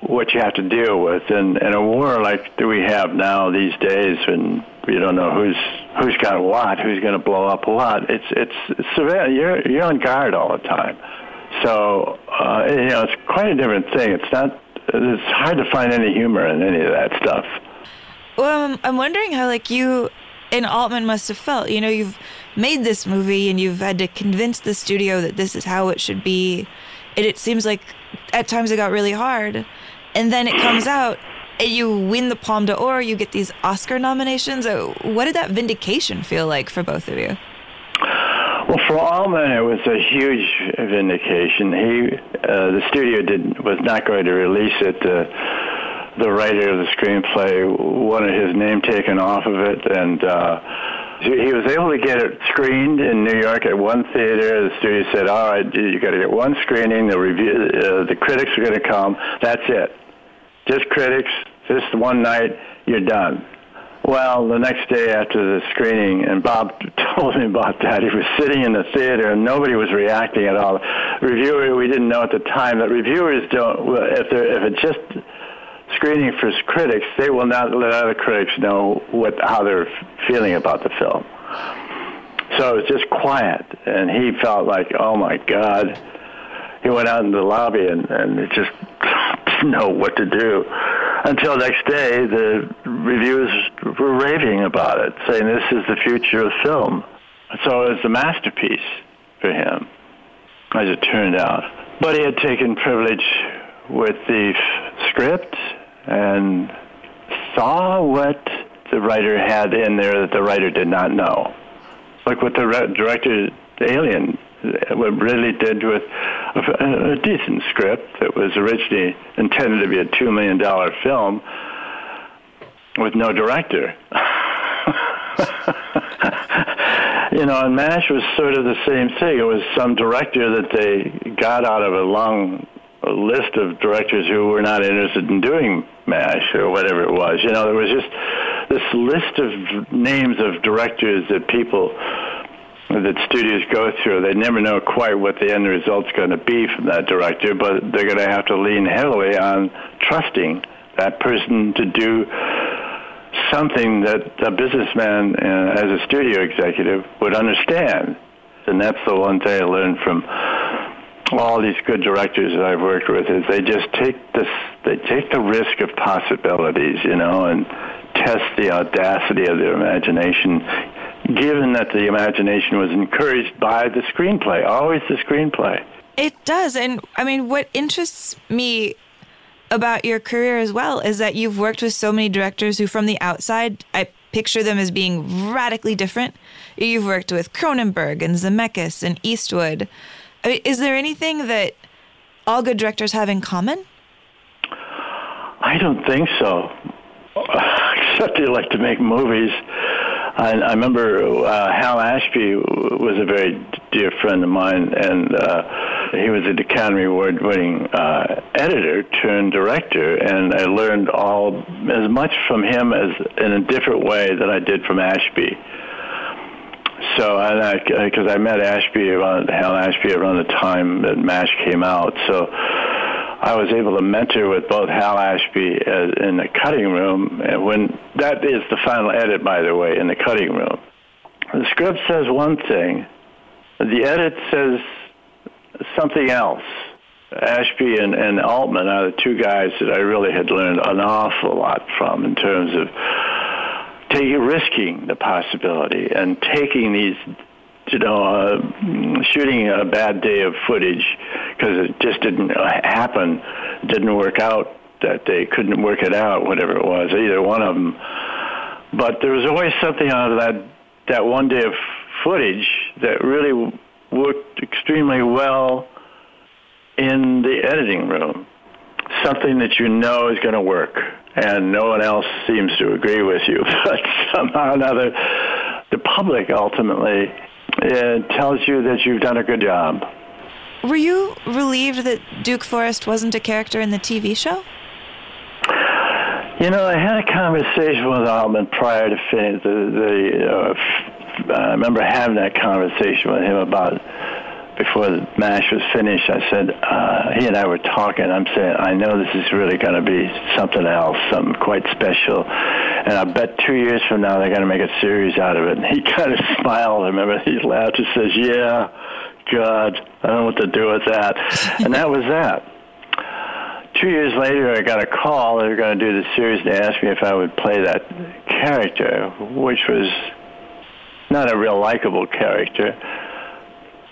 what you have to deal with. And in a war like we have now these days, when you don't know who's who's got what, who's going to blow up what, it's it's, it's surveillance. You're you're on guard all the time. So uh, you know, it's quite a different thing. It's not. It's hard to find any humor in any of that stuff. Well, I'm wondering how like you and Altman must have felt. You know, you've made this movie and you've had to convince the studio that this is how it should be. And it seems like at times it got really hard. And then it comes out and you win the Palme d'Or, you get these Oscar nominations. Uh, What did that vindication feel like for both of you? Well, for Altman, it was a huge vindication. He, uh, the studio did was not going to release it. Uh, the writer of the screenplay wanted his name taken off of it, and uh, he was able to get it screened in New York at one theater. The studio said, "All right, you got to get one screening. The review, uh, the critics are going to come. That's it. Just critics. Just one night. You're done." Well, the next day after the screening, and Bob told me about that, he was sitting in the theater and nobody was reacting at all. Reviewer, we didn't know at the time that reviewers don't, if if it's just screening for critics, they will not let other critics know what how they're feeling about the film. So it was just quiet, and he felt like, oh my God. He went out in the lobby and, and it just didn't know what to do. Until next day, the reviewers were raving about it, saying this is the future of film. So it was a masterpiece for him, as it turned out. But he had taken privilege with the script and saw what the writer had in there that the writer did not know. Like what the re- director Alien, uh, what Ridley did with a, a decent script that was originally intended to be a two million dollar film with no director. you know, and MASH was sort of the same thing. It was some director that they got out of a long list of directors who were not interested in doing MASH or whatever it was. You know, there was just this list of names of directors that people that studios go through. They never know quite what the end result's going to be from that director, but they're going to have to lean heavily on trusting that person to do something that a businessman uh, as a studio executive would understand. And that's the one thing I learned from all these good directors that I've worked with is they just take this they take the risk of possibilities, you know, and test the audacity of their imagination given that the imagination was encouraged by the screenplay, always the screenplay. It does. And I mean, what interests me about your career as well is that you've worked with so many directors who, from the outside, I picture them as being radically different. You've worked with Cronenberg and Zemeckis and Eastwood. I mean, is there anything that all good directors have in common? I don't think so, except they like to make movies. I, I remember uh, Hal Ashby was a very dear friend of mine, and uh, he was an Academy Award-winning uh, editor turned director, and I learned all as much from him as in a different way that I did from Ashby. So, and I, because I met Ashby around Hal Ashby around the time that MASH came out, so I was able to mentor with both Hal Ashby as, in the cutting room, and when that is the final edit, by the way, in the cutting room. The script says one thing, the edit says something else. Ashby and, and Altman are the two guys that I really had learned an awful lot from in terms of taking risking the possibility and taking these you know, uh, shooting a bad day of footage because it just didn't happen, didn't work out that day, couldn't work it out, whatever it was, either one of them. But there was always something out of that that one day of footage that really worked extremely well in the editing room. Something that you know is going to work, and no one else seems to agree with you, but somehow or another, the public ultimately it tells you that you've done a good job. Were you relieved that Duke Forrest wasn't a character in the TV show? You know, I had a conversation with Altman prior to finish the. the uh, I remember having that conversation with him about before the mash was finished. I said uh, he and I were talking. I'm saying I know this is really going to be something else, something quite special, and I bet two years from now they're going to make a series out of it. And he kind of smiled. I remember he laughed and says, "Yeah, God, I don't know what to do with that," and that was that two years later, I got a call. They were going to do the series. They asked me if I would play that character, which was not a real likable character.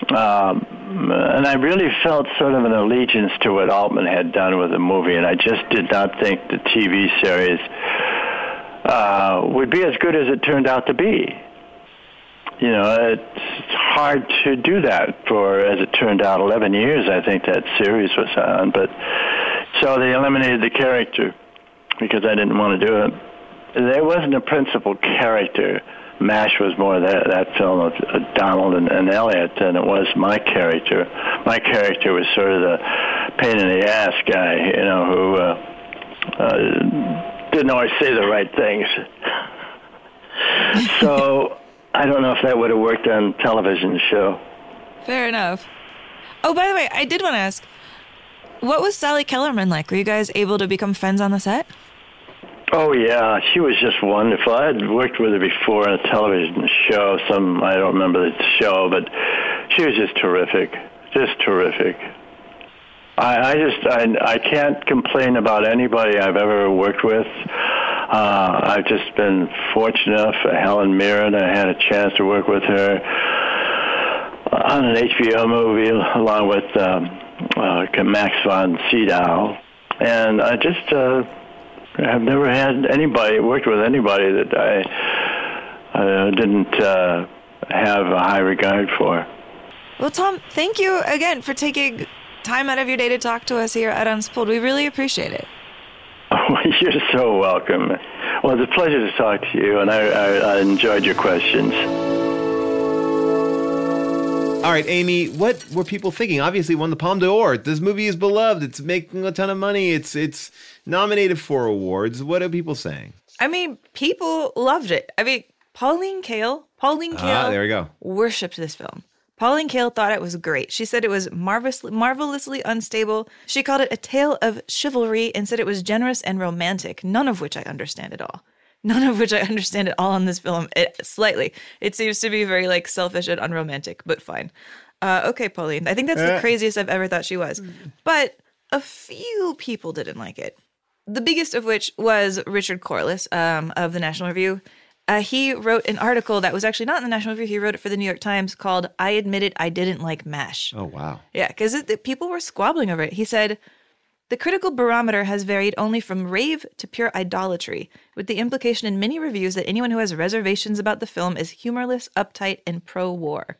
Um, and I really felt sort of an allegiance to what Altman had done with the movie, and I just did not think the TV series uh, would be as good as it turned out to be. You know, it's hard to do that for, as it turned out, 11 years I think that series was on, but so they eliminated the character because I didn't want to do it. There wasn't a principal character. MASH was more that that film of uh, Donald and, and Elliott than it was my character. My character was sort of the pain in the ass guy, you know, who uh, uh, didn't always say the right things. so I don't know if that would have worked on television show. Fair enough. Oh, by the way, I did want to ask what was Sally Kellerman like? Were you guys able to become friends on the set? Oh yeah, she was just wonderful. I had worked with her before on a television show. Some I don't remember the show, but she was just terrific, just terrific. I, I just I I can't complain about anybody I've ever worked with. Uh, I've just been fortunate enough. Helen Mirren, I had a chance to work with her on an HBO movie along with. Um, uh, Max von Sydow, and I just uh, have never had anybody worked with anybody that I uh, didn't uh, have a high regard for. Well, Tom, thank you again for taking time out of your day to talk to us here at Unspooled. We really appreciate it. Oh, you're so welcome. Well, it's a pleasure to talk to you, and I, I, I enjoyed your questions. All right, Amy, what were people thinking? Obviously, won the Palme d'Or. This movie is beloved. It's making a ton of money. It's it's nominated for awards. What are people saying? I mean, people loved it. I mean, Pauline Kael, Pauline Kael Ah, there we go. worshipped this film. Pauline Kael thought it was great. She said it was marvelously, marvelously unstable. She called it a tale of chivalry and said it was generous and romantic, none of which I understand at all. None of which I understand at all on this film, it, slightly. It seems to be very like selfish and unromantic, but fine. Uh, okay, Pauline. I think that's the Uh. craziest I've ever thought she was. But a few people didn't like it. The biggest of which was Richard Corliss um, of the National Review. Uh, he wrote an article that was actually not in the National Review. He wrote it for the New York Times called "I Admitted I Didn't Like Mash." Oh wow. Yeah, because people were squabbling over it. He said, The critical barometer has varied only from rave to pure idolatry, with the implication in many reviews that anyone who has reservations about the film is humorless, uptight, and pro war.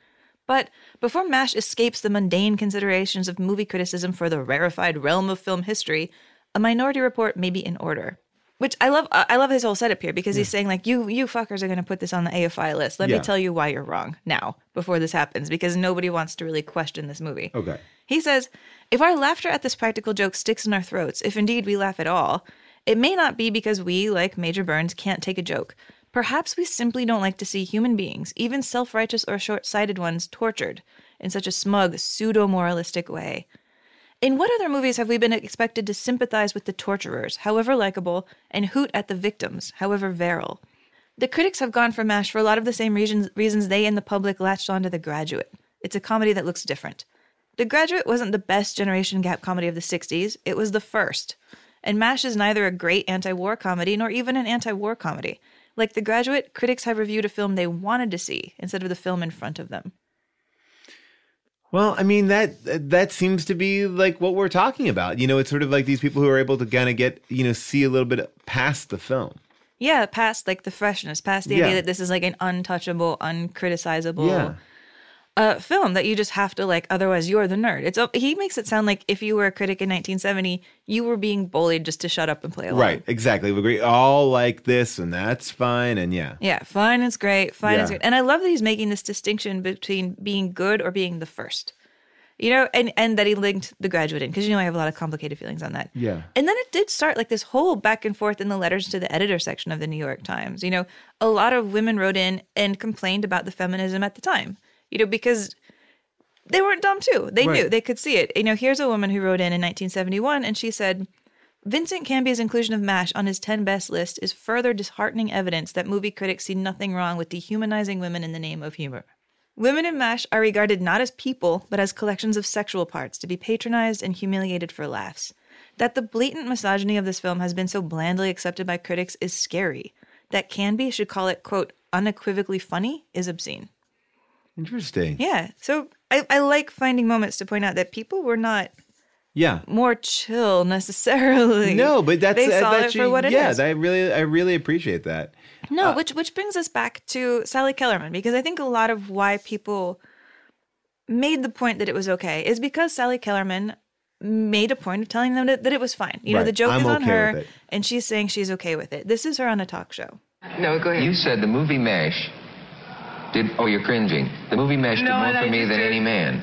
But before MASH escapes the mundane considerations of movie criticism for the rarefied realm of film history, a minority report may be in order. Which I love. I love his whole setup here because he's saying like, "You, you fuckers are going to put this on the AFI list. Let Yeah. me tell you why you're wrong now, before this happens, because nobody wants to really question this movie." Okay. He says, if our laughter at this practical joke sticks in our throats, if indeed we laugh at all, it may not be because we, like Major Burns, can't take a joke. Perhaps we simply don't like to see human beings, even self righteous or short sighted ones, tortured in such a smug, pseudo moralistic way. In what other movies have we been expected to sympathize with the torturers, however likable, and hoot at the victims, however virile? The critics have gone for MASH for a lot of the same reasons, reasons they and the public latched onto The Graduate. It's a comedy that looks different. The Graduate wasn't the best generation gap comedy of the 60s, it was the first. And MASH is neither a great anti war comedy nor even an anti war comedy. Like The Graduate, critics have reviewed a film they wanted to see instead of the film in front of them. Well, I mean that that seems to be like what we're talking about. You know, it's sort of like these people who are able to kind of get you know see a little bit past the film. Yeah, past like the freshness, past the Yeah. idea that this is like an untouchable, uncriticizable Yeah. Uh, film that you just have to like. Otherwise, you're the nerd. It's he makes it sound like if you were a critic in 1970, you were being bullied just to shut up and play along. Right, exactly. We agree all like this, and that's fine. And yeah, Yeah, fine is great. Fine is Yeah. great. And I love that he's making this distinction between being good or being the first. You know, and and that he linked the graduate in because you know I have a lot of complicated feelings on that. yeah. And then it did start like this whole back and forth in the letters to the editor section of the New York Times. You know, a lot of women wrote in and complained about the feminism at the time. You know, because they weren't dumb too. They Right. knew they could see it. You know, here's a woman who wrote in in 1971 and she said, Vincent Canby's inclusion of MASH on his 10 best list is further disheartening evidence that movie critics see nothing wrong with dehumanizing women in the name of humor. Women in MASH are regarded not as people, but as collections of sexual parts to be patronized and humiliated for laughs. That the blatant misogyny of this film has been so blandly accepted by critics is scary. That Canby should call it, quote, unequivocally funny is obscene. Interesting. Yeah. So I, I like finding moments to point out that people were not Yeah. more chill necessarily. No, but that's they uh, saw that's it for what it is. yeah, I really I really appreciate that. No, Uh, which which brings us back to Sally Kellerman because I think a lot of why people made the point that it was okay is because Sally Kellerman made a point of telling them that, that it was fine. You know, the joke I'm is on okay her and she's saying she's okay with it. This is her on a talk show. No, go ahead. You said the movie MASH did. Oh, you're cringing. The movie MASH did No, more for me than any man.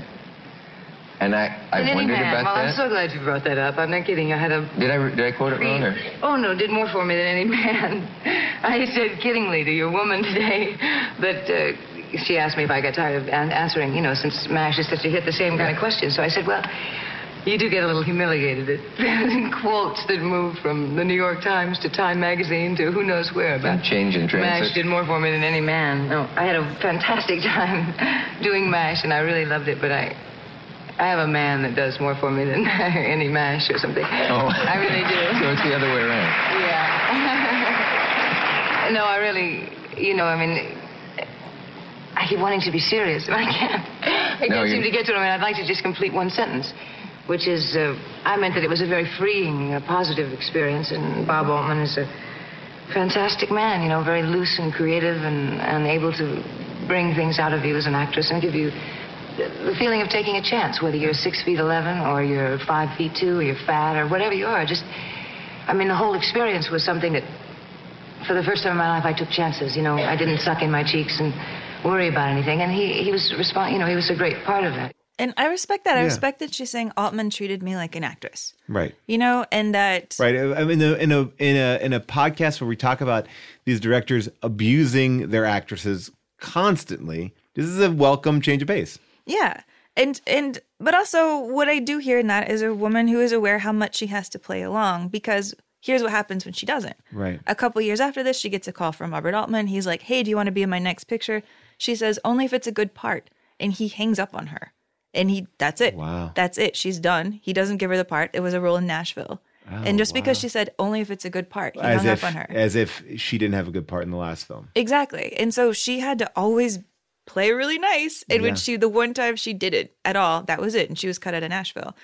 And I, I wondered man. about well, that. I'm so glad you brought that up. I'm not kidding. I had a. Did I did I quote it wrong? Or? Oh no, did more for me than any man. I said kiddingly to your woman today, but uh, she asked me if I got tired of answering. You know, since MASH is such a hit, the same kind of question. So I said, well. You do get a little humiliated at quotes that move from the New York Times to Time Magazine to who knows where about Change in MASH transit. did more for me than any man. No, I had a fantastic time doing MASH, and I really loved it. But I, I have a man that does more for me than any MASH or something. Oh. I really do. So it's the other way around. Yeah. no, I really, you know, I mean, I keep wanting to be serious, but I can't. I No, can't you- seem to get to it. I mean, I'd like to just complete one sentence, which is, uh, I meant that it was a very freeing, uh, positive experience, and Bob Altman is a fantastic man, you know, very loose and creative and, and able to bring things out of you as an actress and give you the feeling of taking a chance, whether you're six feet eleven or you're five feet two or you're fat or whatever you are. Just, I mean, the whole experience was something that, for the first time in my life, I took chances. You know, I didn't suck in my cheeks and worry about anything. And he, he was respond, you know, he was a great part of it. And I respect that. I Yeah. respect that she's saying Altman treated me like an actress. Right. You know, and that Right. I mean, in a, in a in a in a podcast where we talk about these directors abusing their actresses constantly, this is a welcome change of pace. Yeah. And and but also what I do hear in that is a woman who is aware how much she has to play along because here's what happens when she doesn't. Right. A couple years after this, she gets a call from Robert Altman. He's like, "Hey, do you want to be in my next picture?" She says, "Only if it's a good part." And he hangs up on her. And he that's it. Wow. That's it. She's done. He doesn't give her the part. It was a role in Nashville. and just because she said only if it's a good part, he As hung if up on her. as if she didn't have a good part in the last film. Exactly. And so she had to always play really nice. And Yeah. when she, the one time she did it at all, that was it. And she was cut out of Nashville.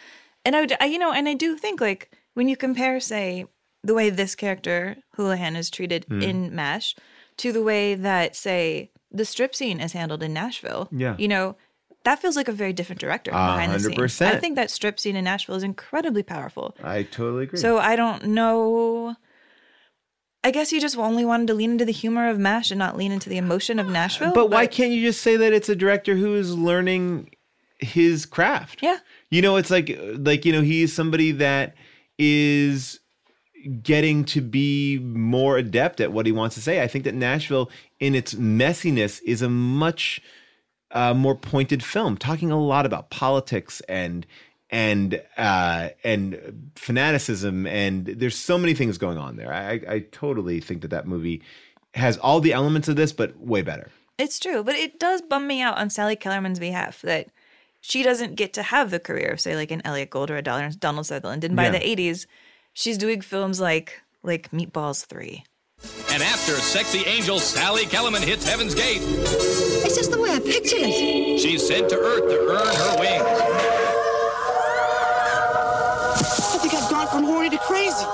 And I would, I, you know, and I do think like when you compare, say, the way this character, Houlihan, is treated Mm. in MASH to the way that, say, the strip scene is handled in Nashville, Yeah. you know, that feels like a very different director behind the scenes. I think that strip scene in Nashville is incredibly powerful. I totally agree. So I don't know. I guess you just only wanted to lean into the humor of MASH and not lean into the emotion of Nashville. but why can't you just say that it's a director who is learning his craft? Yeah. You know, it's like like you know, he's somebody that is getting to be more adept at what he wants to say. I think that Nashville in its messiness is a much uh, more pointed film, talking a lot about politics and and uh, and fanaticism, and there's so many things going on there. I, I totally think that that movie has all the elements of this, but way better. It's true, but it does bum me out on Sally Kellerman's behalf that she doesn't get to have the career of, say, like an Elliott Gould or a Donald Donald Sutherland. And by Yeah. the '80s, she's doing films like like Meatballs Three. And after sexy angel Sally Kellerman hits Heaven's Gate, It's just the way I pictured it. she's sent to Earth to earn her wings. I think I've gone from horny to crazy.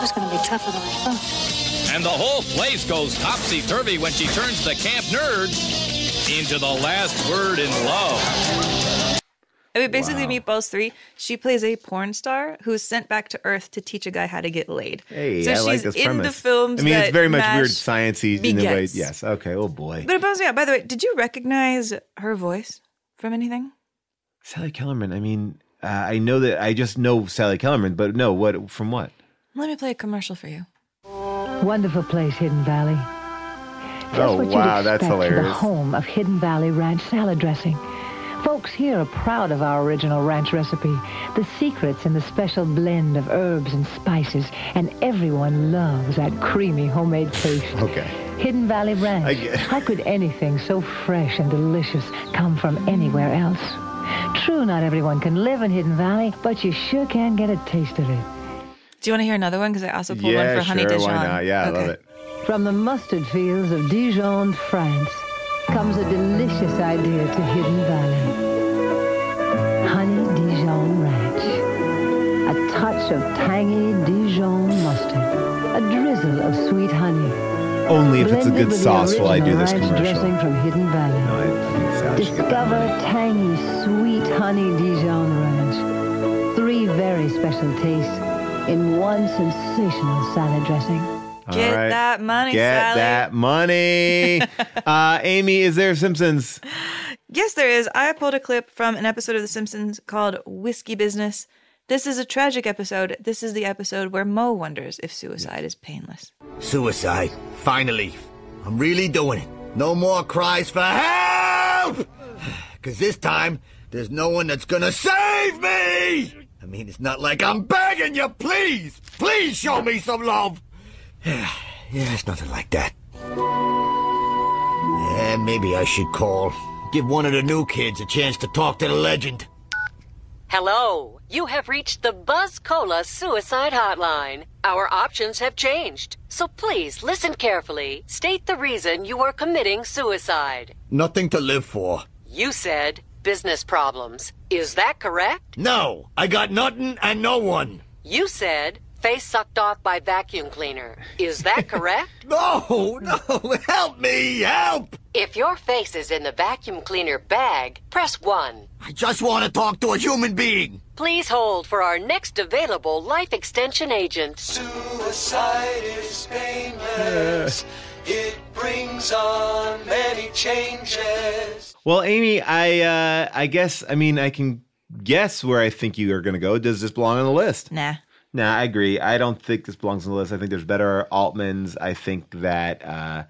This is going to be tougher than I thought. And the whole place goes topsy-turvy when she turns the camp nerds into the last word in love. I mean, basically, Meatballs Three. She plays a porn star who's sent back to Earth to teach a guy how to get laid. Hey, so I she's like this in premise. the films. I mean, it's very much MASH weird sciencey in a way. Yes. Okay. Oh boy. But it bums me out. By the way, did you recognize her voice from anything? Sally Kellerman. I mean, uh, I know that I just know Sally Kellerman, but no, what from what? Let me play a commercial for you. Wonderful place, Hidden Valley. Just Oh, what wow, you'd that's expect for the home of Hidden Valley Ranch salad dressing. Folks here are proud of our original ranch recipe. The secret's in the special blend of herbs and spices, and everyone loves that creamy homemade taste. Okay. Hidden Valley Ranch. I get- How could anything so fresh and delicious come from anywhere else? True, not everyone can live in Hidden Valley, but you sure can get a taste of it. Do you want to hear another one? Because I also pulled yeah, one for Honey sure. Dijon. Why not? Yeah, I love it. From the mustard fields of Dijon, France, comes a delicious idea to Hidden Valley. Honey Dijon Ranch. A touch of tangy Dijon mustard. A drizzle of sweet honey. Only if it's a good sauce will I do this commercial. dressing from Hidden Valley. No, I think Sally should get that. Discover tangy, sweet honey Dijon Ranch. Three very special tastes in one sensational salad dressing. All Get right. that money, Get Sally. that money. uh, Amy, is there Simpsons? Yes, there is. I pulled a clip from an episode of The Simpsons called Whiskey Business. This is a tragic episode. This is the episode where Moe wonders if suicide is painless. Suicide. Finally. I'm really doing it. No more cries for help! Cause this time, there's no one that's gonna save me! I mean, it's not like I'm begging you, please! Please show me some love! Yeah, it's nothing like that. Yeah, maybe I should call. Give one of the new kids a chance to talk to the legend. Hello. You have reached the Buzz Cola Suicide Hotline. Our options have changed. So please listen carefully. State the reason you are committing suicide. Nothing to live for. You said business problems. Is that correct? No, I got nothing and no one. You said face sucked off by vacuum cleaner. Is that correct? no, no, help me, help! If your face is in the vacuum cleaner bag, press 1. I just want to talk to a human being. Please hold for our next available life extension agent. Suicide is painless. It brings on many changes. Well, Amy, I uh, I guess I mean I can guess where I think you are going to go. Does this belong on the list? Nah. Nah, I agree. I don't think this belongs on the list. I think there's better Altmans. I think that uh,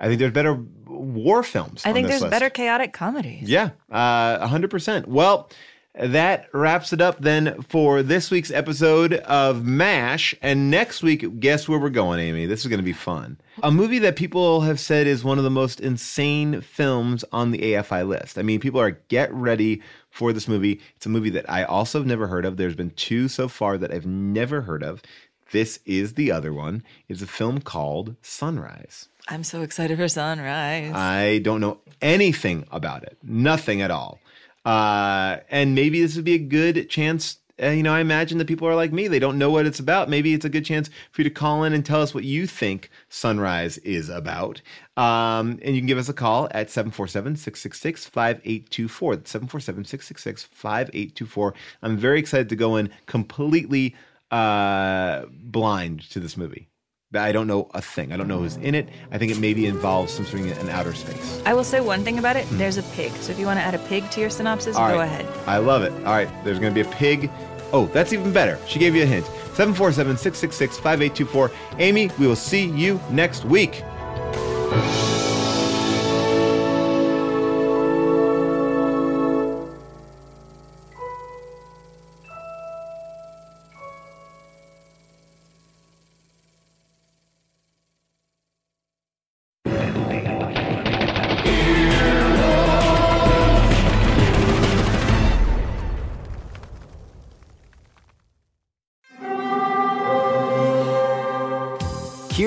I think there's better war films. I think there's list. better chaotic comedies. Yeah, uh, 100%. Well, that wraps it up then for this week's episode of MASH. And next week, guess where we're going, Amy? This is going to be fun. A movie that people have said is one of the most insane films on the AFI list. I mean, people are get ready for this movie. It's a movie that I also have never heard of. There's been two so far that I've never heard of. This is the other one. It's a film called Sunrise. I'm so excited for Sunrise. I don't know anything about it, nothing at all. Uh, and maybe this would be a good chance. Uh, you know, I imagine that people are like me; they don't know what it's about. Maybe it's a good chance for you to call in and tell us what you think Sunrise is about. Um, and you can give us a call at 747-666-5824. That's 747-666-5824. I'm very excited to go in completely uh, blind to this movie. I don't know a thing. I don't know who's in it. I think it maybe involves something in outer space. I will say one thing about it. Hmm. There's a pig. So if you want to add a pig to your synopsis, go ahead. I love it. All right, there's going to be a pig. Oh, that's even better. She gave you a hint. 747 666 5824. Amy, we will see you next week.